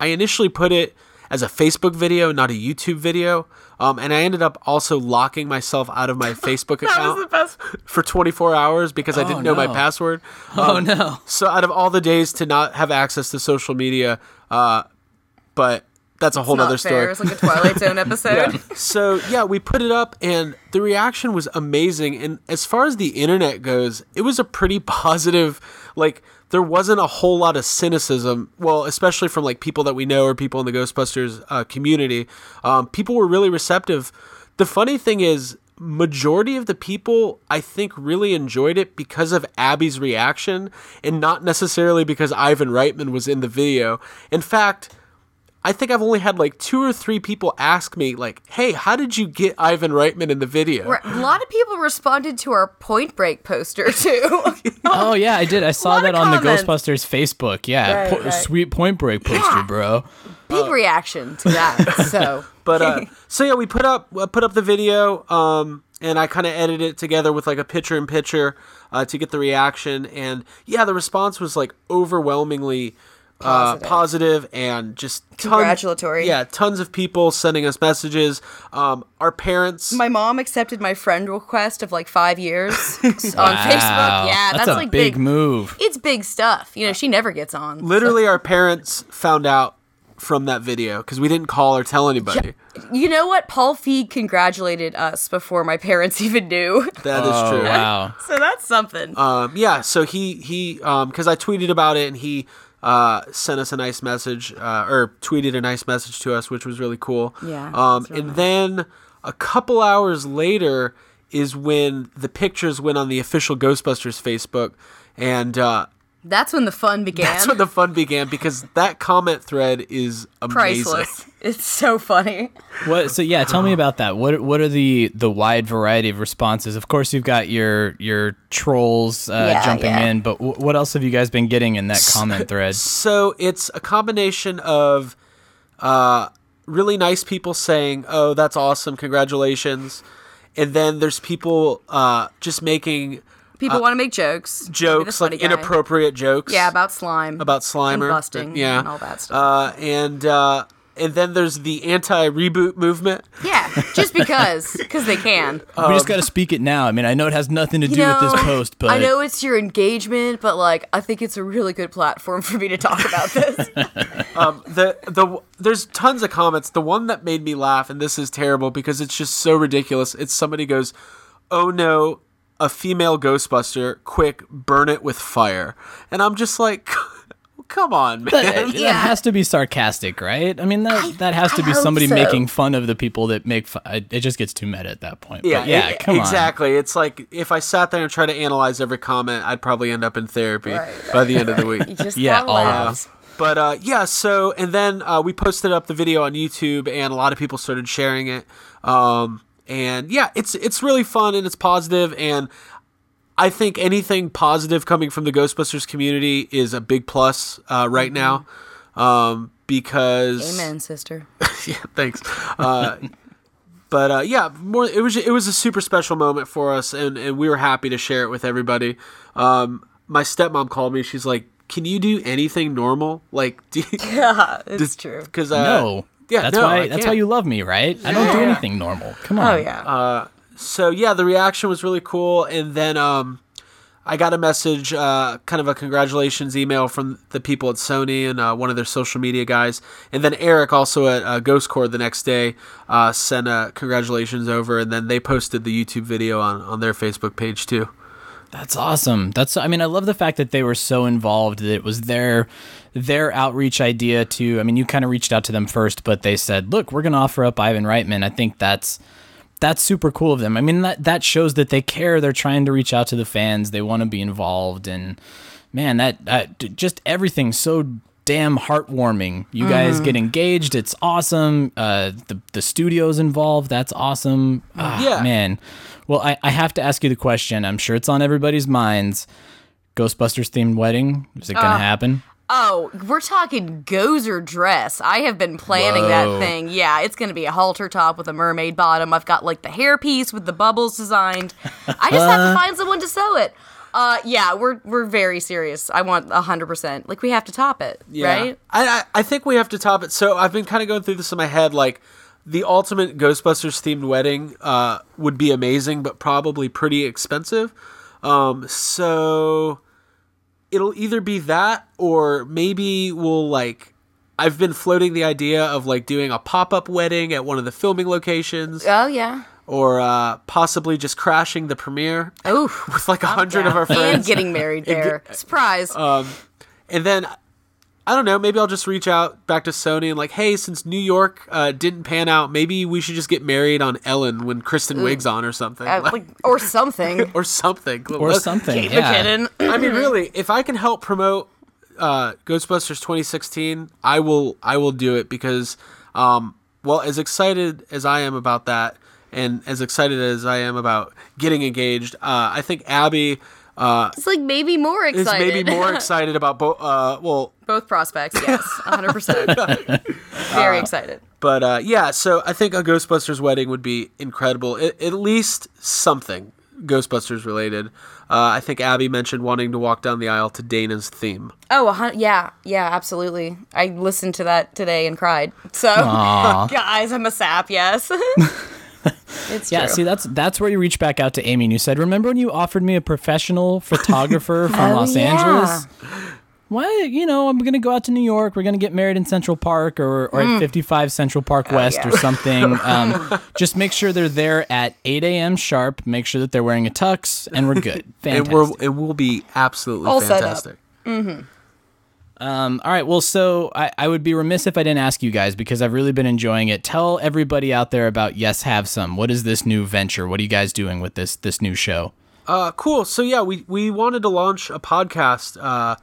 Speaker 11: I initially put it as a Facebook video, not a YouTube video. Um, and I ended up also locking myself out of my Facebook account for 24 hours because I
Speaker 2: Oh,
Speaker 11: didn't know my
Speaker 2: no.
Speaker 11: password.
Speaker 2: Oh,
Speaker 11: Um,
Speaker 2: no.
Speaker 11: So out of all the days to not have access to social media, uh, but that's a whole other story.
Speaker 12: It's like a Twilight Zone episode.
Speaker 11: So yeah, we put it up, and the reaction was amazing. And as far as the internet goes, it was a pretty positive. Like there wasn't a whole lot of cynicism. Well, especially from like people that we know or people in the Ghostbusters uh, community. Um, people were really receptive. The funny thing is. Majority of the people, I think, really enjoyed it because of Abby's reaction, and not necessarily because Ivan Reitman was in the video. In fact, I think I've only had like two or three people ask me, like, "Hey, how did you get Ivan Reitman in the video?"
Speaker 12: Right. A lot of people responded to our Point Break poster too.
Speaker 2: Oh yeah, I did. I saw that
Speaker 12: of
Speaker 2: on the. Ghostbusters Facebook. Yeah,
Speaker 12: Right,
Speaker 2: po-
Speaker 12: right.
Speaker 2: sweet Point Break poster, bro.
Speaker 12: Big reaction to that. So,
Speaker 11: But uh, so yeah, we put up uh, put up the video, um, and I kind of edited it together with like a picture in picture uh, to get the reaction, and yeah, the response was like overwhelmingly. Uh,
Speaker 12: Positive.
Speaker 11: positive and just tons,
Speaker 12: Congratulatory.
Speaker 11: Yeah, tons of people sending us messages. Um, our parents.
Speaker 12: my mom accepted my friend request of like five years on Facebook. Yeah, that's,
Speaker 2: a
Speaker 12: like
Speaker 2: big, move.
Speaker 12: It's big stuff. You know, she never gets on.
Speaker 11: Literally, our parents found out from that video because we didn't call or tell anybody.
Speaker 12: You know what? Paul Feig congratulated us before my parents even knew.
Speaker 11: That is
Speaker 2: Oh,
Speaker 11: true.
Speaker 2: wow.
Speaker 12: so that's something.
Speaker 11: Um, yeah, so he he um because I tweeted about it and he uh sent us a nice message uh, or tweeted a nice message to us, which was really cool.
Speaker 12: Yeah,
Speaker 11: Um,
Speaker 12: really
Speaker 11: and then a couple hours later is when the pictures went on the official Ghostbusters Facebook, and uh,
Speaker 12: That's when the fun began.
Speaker 11: that's when the fun began because that comment thread is amazing.
Speaker 12: Priceless. It's so funny.
Speaker 2: What? So yeah, tell me about that. What What are the the wide variety of responses? Of course, you've got your your trolls uh,
Speaker 12: Yeah,
Speaker 2: jumping
Speaker 12: yeah.
Speaker 2: in, but w- what else have you guys been getting in that comment thread?
Speaker 11: So it's a combination of uh, really nice people saying, "Oh, that's awesome! Congratulations!" And then there's people uh, just making
Speaker 12: People
Speaker 11: uh,
Speaker 12: want to make jokes.
Speaker 11: Jokes, like
Speaker 12: guy.
Speaker 11: inappropriate jokes.
Speaker 12: Yeah, about slime.
Speaker 11: about Slimer,
Speaker 12: And busting.
Speaker 11: yeah,
Speaker 12: And all that stuff.
Speaker 11: Uh, and uh, and then there's the anti-reboot movement.
Speaker 12: yeah, just because. Because they can.
Speaker 2: we just got to speak it now. I mean, I know it has nothing to do
Speaker 12: You
Speaker 2: with this post, but
Speaker 12: I know it's your engagement, but like I think it's a really good platform for me to talk about this.
Speaker 11: Um, the the there's tons of comments. The one that made me laugh, and this is terrible because it's just so ridiculous. It's somebody goes, "Oh no, a female Ghostbuster! Quick, burn it with fire!" And I'm just like, "Come on, man!"
Speaker 2: that, that has to be sarcastic, right? I mean, that that has to
Speaker 12: I
Speaker 2: be somebody
Speaker 12: so.
Speaker 2: making fun of the people that make. Fu- it just gets too meta at that point.
Speaker 11: Yeah,
Speaker 2: But yeah.
Speaker 11: e-
Speaker 2: come on.
Speaker 11: exactly. It's like if I sat there and tried to analyze every comment, I'd probably end up in therapy by the end of the week.
Speaker 12: Just
Speaker 2: Yeah, all of us.
Speaker 11: But uh, yeah, so and then uh, we posted up the video on YouTube, and a lot of people started sharing it. Um, and yeah, it's it's really fun and it's positive, and I think anything positive coming from the Ghostbusters community is a big plus uh, right now, um, because
Speaker 12: Mm-hmm. Amen, sister.
Speaker 11: yeah, thanks. Uh, but uh, yeah, more. It was it was a super special moment for us, and, and we were happy to share it with everybody. Um, my stepmom called me. She's like, "Can you do anything normal? Like, do
Speaker 12: Yeah, it's true.
Speaker 11: Because uh,
Speaker 2: no.
Speaker 11: Yeah,
Speaker 2: that's
Speaker 11: no,
Speaker 2: why.
Speaker 11: I
Speaker 2: That's
Speaker 11: can't.
Speaker 2: why you love me, right? I don't do anything normal. Come on.
Speaker 12: Oh yeah.
Speaker 11: Uh, so yeah, the reaction was really cool, and then um, I got a message, uh, kind of a congratulations email from the people at Sony and uh, one of their social media guys, and then Eric also at uh, Ghost Corps the next day uh, sent a congratulations over, and then they posted the YouTube video on on their Facebook page too.
Speaker 2: That's awesome. That's I mean I love the fact that they were so involved that it was their their outreach idea to I mean you kind of reached out to them first but they said, "Look, we're going to offer up Ivan Reitman." I think that's that's super cool of them. I mean that that shows that they care. They're trying to reach out to the fans. They want to be involved and man, that, that just everything's so damn heartwarming. You guys
Speaker 12: Mm-hmm.
Speaker 2: get engaged. It's awesome. Uh, the the studio's involved. That's awesome. Ah,
Speaker 11: Yeah.
Speaker 2: man. Well, I, I have to ask you the question. I'm sure it's on everybody's minds. Ghostbusters themed wedding. Is it gonna
Speaker 12: Uh,
Speaker 2: happen?
Speaker 12: Oh, we're talking gozer dress. I have been planning
Speaker 2: Whoa.
Speaker 12: that thing. Yeah, it's going to be a halter top with a mermaid bottom. I've got like the hairpiece with the bubbles designed. I just have to find someone to sew it. Uh, yeah, we're we're very serious. I want hundred percent. Like we have to top it, right?
Speaker 11: I, I I think we have to top it. So I've been kind of going through this in my head, like the ultimate Ghostbusters themed wedding uh, would be amazing, but probably pretty expensive. Um, so it'll either be that, or maybe we'll like. I've been floating the idea of like doing a pop up wedding at one of the filming locations.
Speaker 12: Oh yeah.
Speaker 11: Or uh, possibly just crashing the premiere
Speaker 12: Oof.
Speaker 11: with like a hundred of our friends and
Speaker 12: getting married there. Surprise.
Speaker 11: um, and then I don't know. Maybe I'll just reach out back to Sony and like, hey, since New York uh, didn't pan out, maybe we should just get married on Ellen when Kristen
Speaker 12: Mm.
Speaker 11: Wiig's on or something,
Speaker 12: Uh,
Speaker 11: Like-
Speaker 12: like, or something.
Speaker 11: or something,
Speaker 2: Or something,
Speaker 12: Kate
Speaker 2: yeah.
Speaker 12: McKinnon.
Speaker 11: I mean, really, if I can help promote uh, Ghostbusters 2016, I will. I will do it because, um, well, as excited as I am about that, and as excited as I am about getting engaged, uh, I think Abby. Uh,
Speaker 12: It's like maybe more
Speaker 11: is
Speaker 12: excited.
Speaker 11: maybe more excited about both. Uh, well,
Speaker 12: Both prospects, yes, hundred percent. Very excited.
Speaker 11: But uh, yeah, so I think a Ghostbusters wedding would be incredible. I- at least something Ghostbusters related. Uh, I think Abby mentioned wanting to walk down the aisle to Dana's theme.
Speaker 12: Oh, a hun- yeah, yeah, absolutely. I listened to that today and cried. So, guys, I'm a sap. Yes, it's
Speaker 2: Yeah,
Speaker 12: true.
Speaker 2: see that's that's where you reach back out to Amy and you said, "Remember when you offered me a professional photographer from
Speaker 12: Oh,
Speaker 2: Los
Speaker 12: yeah.
Speaker 2: Angeles?" Why, you know, I'm gonna go out to New York. We're gonna get married in Central Park or, or
Speaker 12: Mm.
Speaker 2: at 55 Central Park West
Speaker 12: yeah.
Speaker 2: or something. Um, just make sure they're there at 8 a.m. sharp. Make sure that they're wearing a tux, and we're good. Fantastic.
Speaker 11: we're, it will be absolutely
Speaker 12: All set up.
Speaker 11: fantastic.
Speaker 12: Mm-hmm.
Speaker 2: Um, all right. Well, so I, I would be remiss if I didn't ask you guys because I've really been enjoying it. Tell everybody out there about Yes Have Some. What is this new venture? What are you guys doing with this this new show?
Speaker 11: Uh, cool. So yeah, we we wanted to launch a podcast uh,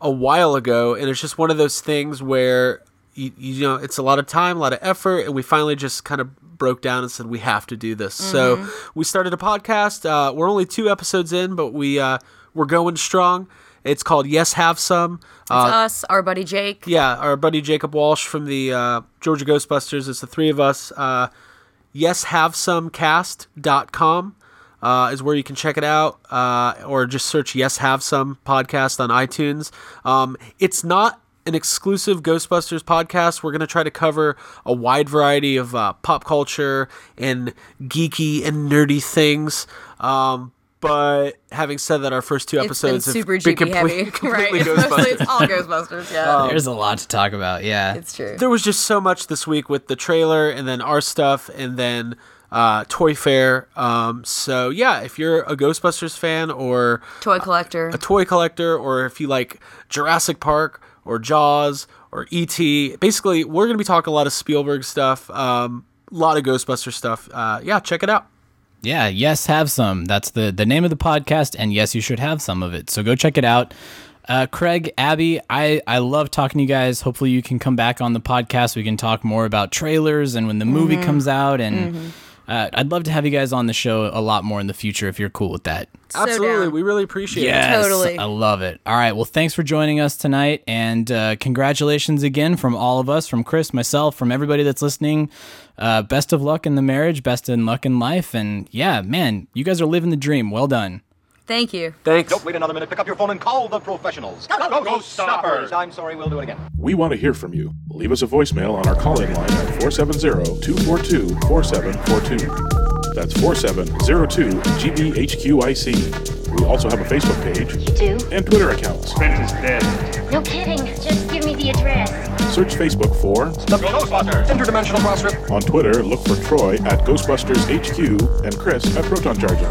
Speaker 11: a while ago, and it's just one of those things where you, you know it's a lot of time, a lot of effort, and we finally just kind of broke down and said we have to do this. So
Speaker 12: Mhm.
Speaker 11: we started a podcast. Uh, we're only two episodes in, but we uh, we're going strong. It's called Yes Have Some.
Speaker 12: It's
Speaker 11: Uh,
Speaker 12: us, our buddy Jake.
Speaker 11: yeah, our buddy Jacob Walsh from the uh, Georgia Ghostbusters. It's the three of us. Uh, YesHaveSomeCast.com uh, is where you can check it out, uh, or just search Yes Have Some podcast on iTunes. Um, it's not an exclusive Ghostbusters podcast. We're going to try to cover a wide variety of uh, pop culture and geeky and nerdy things. Um, but having said that, our first two
Speaker 12: It's been
Speaker 11: episodes
Speaker 12: super
Speaker 11: have been
Speaker 12: GB heavy,
Speaker 11: complete-
Speaker 12: right?
Speaker 11: completely
Speaker 12: It's mostly- it's all Ghostbusters, yeah.
Speaker 11: Um,
Speaker 2: There's a lot to talk about. Yeah,
Speaker 12: it's true.
Speaker 11: there was just so much this week with the trailer and then our stuff and then uh, Toy Fair. Um, so yeah, if you're a Ghostbusters fan or
Speaker 12: Toy collector.
Speaker 11: a toy collector, or if you like Jurassic Park or Jaws or E.T., basically we're gonna be talking a lot of Spielberg stuff, um, a lot of Ghostbuster stuff. Uh, yeah, check it out.
Speaker 2: Yeah, yes, have some. That's the the name of the podcast, and yes, you should have some of it. So go check it out. Uh, Craig, Abby, I I love talking to you guys. Hopefully, you can come back on the podcast. We can talk more about trailers and when the movie
Speaker 12: Mm-hmm.
Speaker 11: Mhm.
Speaker 2: comes out. And
Speaker 11: Mhm.
Speaker 2: Uh, I'd love to have you guys on the show a lot more in the future if you're cool with that.
Speaker 11: Absolutely, we really appreciate
Speaker 2: Yes,
Speaker 11: it.
Speaker 2: I love it. All right, well, thanks for joining us tonight, and uh, congratulations again from all of us, from Chris, myself, from everybody that's listening. Uh, best of luck in the marriage, best in luck in life, and yeah, man, you guys are living the dream. Well done.
Speaker 12: Thank you.
Speaker 11: Thanks.
Speaker 13: Don't wait another minute. Pick up your phone and call the professionals. Go, go, go, stoppers! I'm sorry, we'll do it again.
Speaker 4: We want to hear from you. Leave us a voicemail on our call-in line at 470-242-4742. That's 4702-GBHQIC. We also have a Facebook page.
Speaker 10: do?
Speaker 4: And Twitter accounts. Spence is dead.
Speaker 10: No kidding. Just give me the address.
Speaker 4: Search Facebook for
Speaker 13: The Ghostbusters! Interdimensional Crossrip.
Speaker 4: On Twitter, look for Troy at Ghostbusters HQ and Chris at Proton Charger.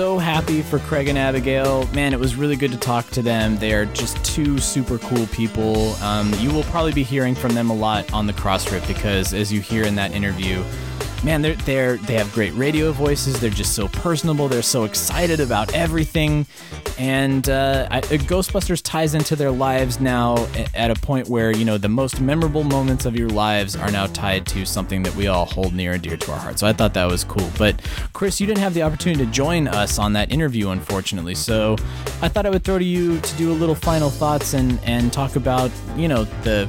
Speaker 2: So happy for Craig and Abigail. Man, it was really good to talk to them. They are just two super cool people. Um, you will probably be hearing from them a lot on the Crossrip because, as you hear in that interview, man, they're they're they have great radio voices. They're just so personable. They're so excited about everything, and uh, I, Ghostbusters ties into their lives now at a point where you know the most memorable moments of your lives are now tied to something that we all hold near and dear to our hearts. So I thought that was cool. But Chris, you didn't have the opportunity to join us on that interview, unfortunately. So I thought I would throw to you to do a little final thoughts and and talk about you know the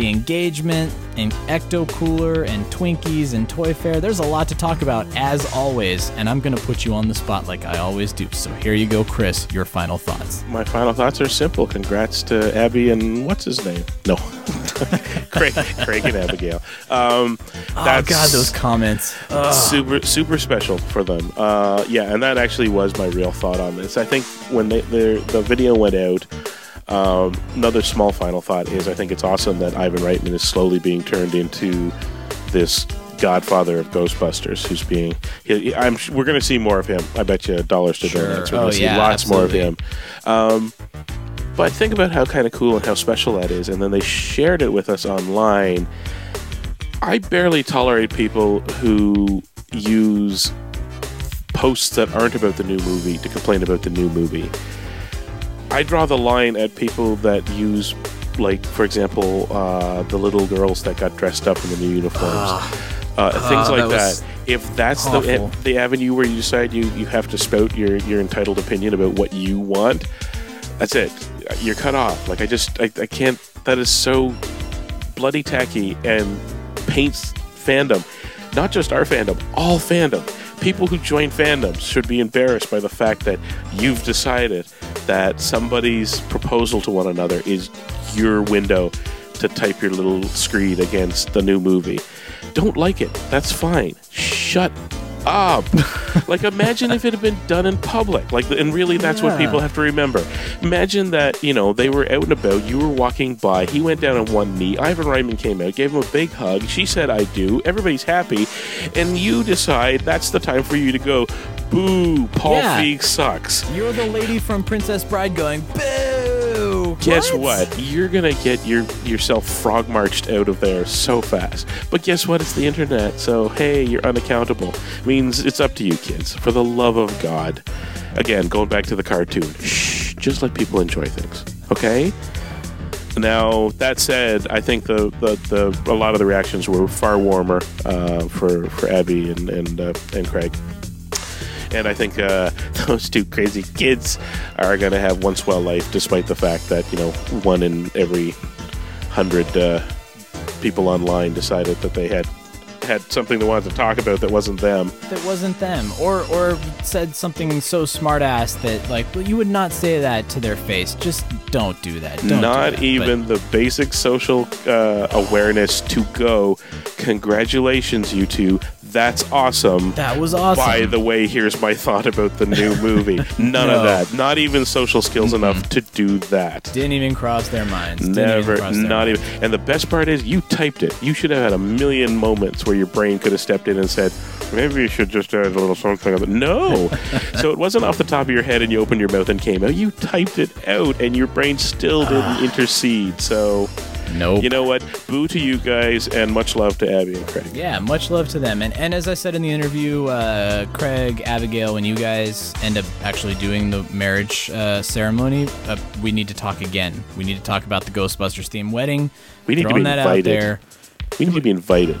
Speaker 2: the engagement and Ecto Cooler and Twinkies and Toy Fair. There's a lot to talk about as always, and I'm going to put you on the spot like I always do. So here you go, Chris, your final thoughts.
Speaker 4: My final thoughts are simple. Congrats to Abby and what's his name? No. Craig, Craig and Abigail. Um,
Speaker 2: oh God, those comments. Ugh.
Speaker 4: Super, super special for them. Uh, yeah, and that actually was my real thought on this. I think when they, the video went out, um, another small final thought is I think it's awesome that Ivan Reitman is slowly being turned into this godfather of Ghostbusters, who's being. He, I'm, we're going to see more of him. I bet you dollars to sure. donuts. We're
Speaker 2: oh,
Speaker 4: going to see
Speaker 2: yeah,
Speaker 4: lots
Speaker 2: absolutely.
Speaker 4: more of him. Um, but think about how kind of cool and how special that is. And then they shared it with us online. I barely tolerate people who use posts that aren't about the new movie to complain about the new movie. I draw the line at people that use, like, for example, uh, the little girls that got dressed up in the new uniforms. Uh, things
Speaker 2: Ah,
Speaker 4: like
Speaker 2: that
Speaker 4: that. If that's
Speaker 2: awful.
Speaker 4: the the avenue where you decide you, you have to spout your, your entitled opinion about what you want, that's it. You're cut off. Like I just I, I can't. That is so bloody tacky and paints fandom. Not just our fandom, all fandom. People who join fandoms should be embarrassed by the fact that you've decided that somebody's proposal to one another is your window to type your little screed against the new movie. Don't like it. That's fine. Shut up. like imagine if it had been done in public. Like and really that's what people have to remember. Imagine that, you know, they were out and about, you were walking by, he went down on one knee, Ivan Reitman came out, gave him a big hug, she said I do, everybody's happy, and you decide that's the time for you to go, boo, Paul
Speaker 2: Yeah.
Speaker 4: Feig sucks.
Speaker 2: You're the lady from Princess Bride going, boo!
Speaker 4: Guess what? You're gonna get your yourself frog marched out of there so fast. But guess what? It's the internet, so hey, you're unaccountable. Means it's up to you, kids. For the love of God. Again, going back to the cartoon. Shh, just let people enjoy things. Okay? Now that said, I think the, the, the a lot of the reactions were far warmer uh, for for Abby and and uh, and Craig and I think uh, those two crazy kids are going to have one swell life, despite the fact that you know one in every hundred uh, people online decided that they had had something they wanted to talk about that wasn't them.
Speaker 2: That wasn't them, or or said something so smartass that like well, you would not say that to their face. Just don't do that. Don't do that.
Speaker 4: even the basic social uh, awareness to go. Congratulations, you two. That's awesome.
Speaker 2: That was awesome.
Speaker 4: By the way, here's my thought about the new movie. None
Speaker 2: No.
Speaker 4: of that. Not even social skills enough to do that.
Speaker 2: Didn't even cross their minds. Even
Speaker 4: Never,
Speaker 2: cross
Speaker 4: not
Speaker 2: minds.
Speaker 4: even. And the best part is, you typed it. You should have had a million moments where your brain could have stepped in and said, maybe you should just add a little something. of it." No. so it wasn't off the top of your head and you opened your mouth and came out. You typed it out and your brain still didn't ah. intercede. So,
Speaker 2: nope.
Speaker 4: you know what? Boo to you guys and much love to Abby and Craig.
Speaker 2: Yeah, much love to them. And, and as I said in the interview, uh, Craig, Abigail, when you guys end up actually doing the marriage uh, ceremony, uh, we need to talk again. We need to talk about the Ghostbusters theme wedding.
Speaker 4: We need to be
Speaker 2: that
Speaker 4: invited.
Speaker 2: out there.
Speaker 4: We need to be invited.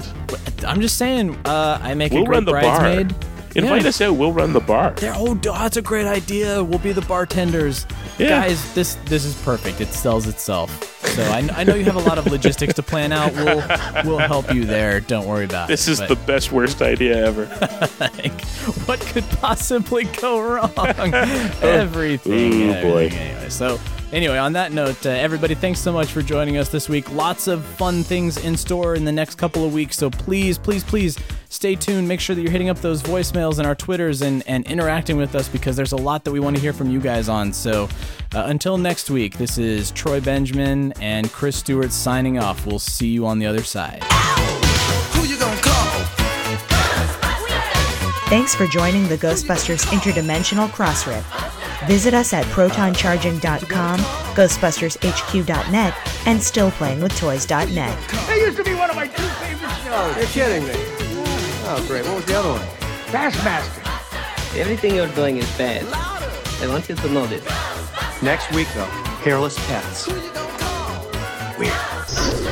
Speaker 2: I'm just saying, uh, I make
Speaker 4: We'll
Speaker 2: a great
Speaker 4: run the bar. Invite
Speaker 2: Yeah.
Speaker 4: us out. We'll run the bar.
Speaker 2: There, oh, oh, that's a great idea. We'll be the bartenders.
Speaker 4: Yeah.
Speaker 2: Guys, this this is perfect. It sells itself. So I, I know you have a lot of logistics to plan out. We'll we'll help you there. Don't worry about it.
Speaker 4: This
Speaker 2: is
Speaker 4: the best, worst idea ever.
Speaker 2: like, what could possibly go wrong? Everything.
Speaker 4: Ooh,
Speaker 2: everything.
Speaker 4: boy.
Speaker 2: Anyway, so anyway, on that note, uh, everybody, thanks so much for joining us this week. Lots of fun things in store in the next couple of weeks. So please, please, please stay tuned. Make sure that you're hitting up those voicemails and our Twitters and, and interacting with us because there's a lot that we want to hear from you guys on. So uh, until next week, this is Troy Benjamin and Chris Stewart signing off. We'll see you on the other side.
Speaker 14: Who you gonna call?
Speaker 1: Thanks for joining the Ghostbusters Interdimensional Crossrip. Visit us at protoncharging.com, ghostbustershq.net, and stillplayingwithtoys.net.
Speaker 7: That used to be one of my two favorite shows.
Speaker 3: You're kidding me. Oh, great. What was the other one?
Speaker 15: Taskmaster. Everything you're doing is bad. I want you to know this.
Speaker 3: Next week, though, hairless pets. Weird.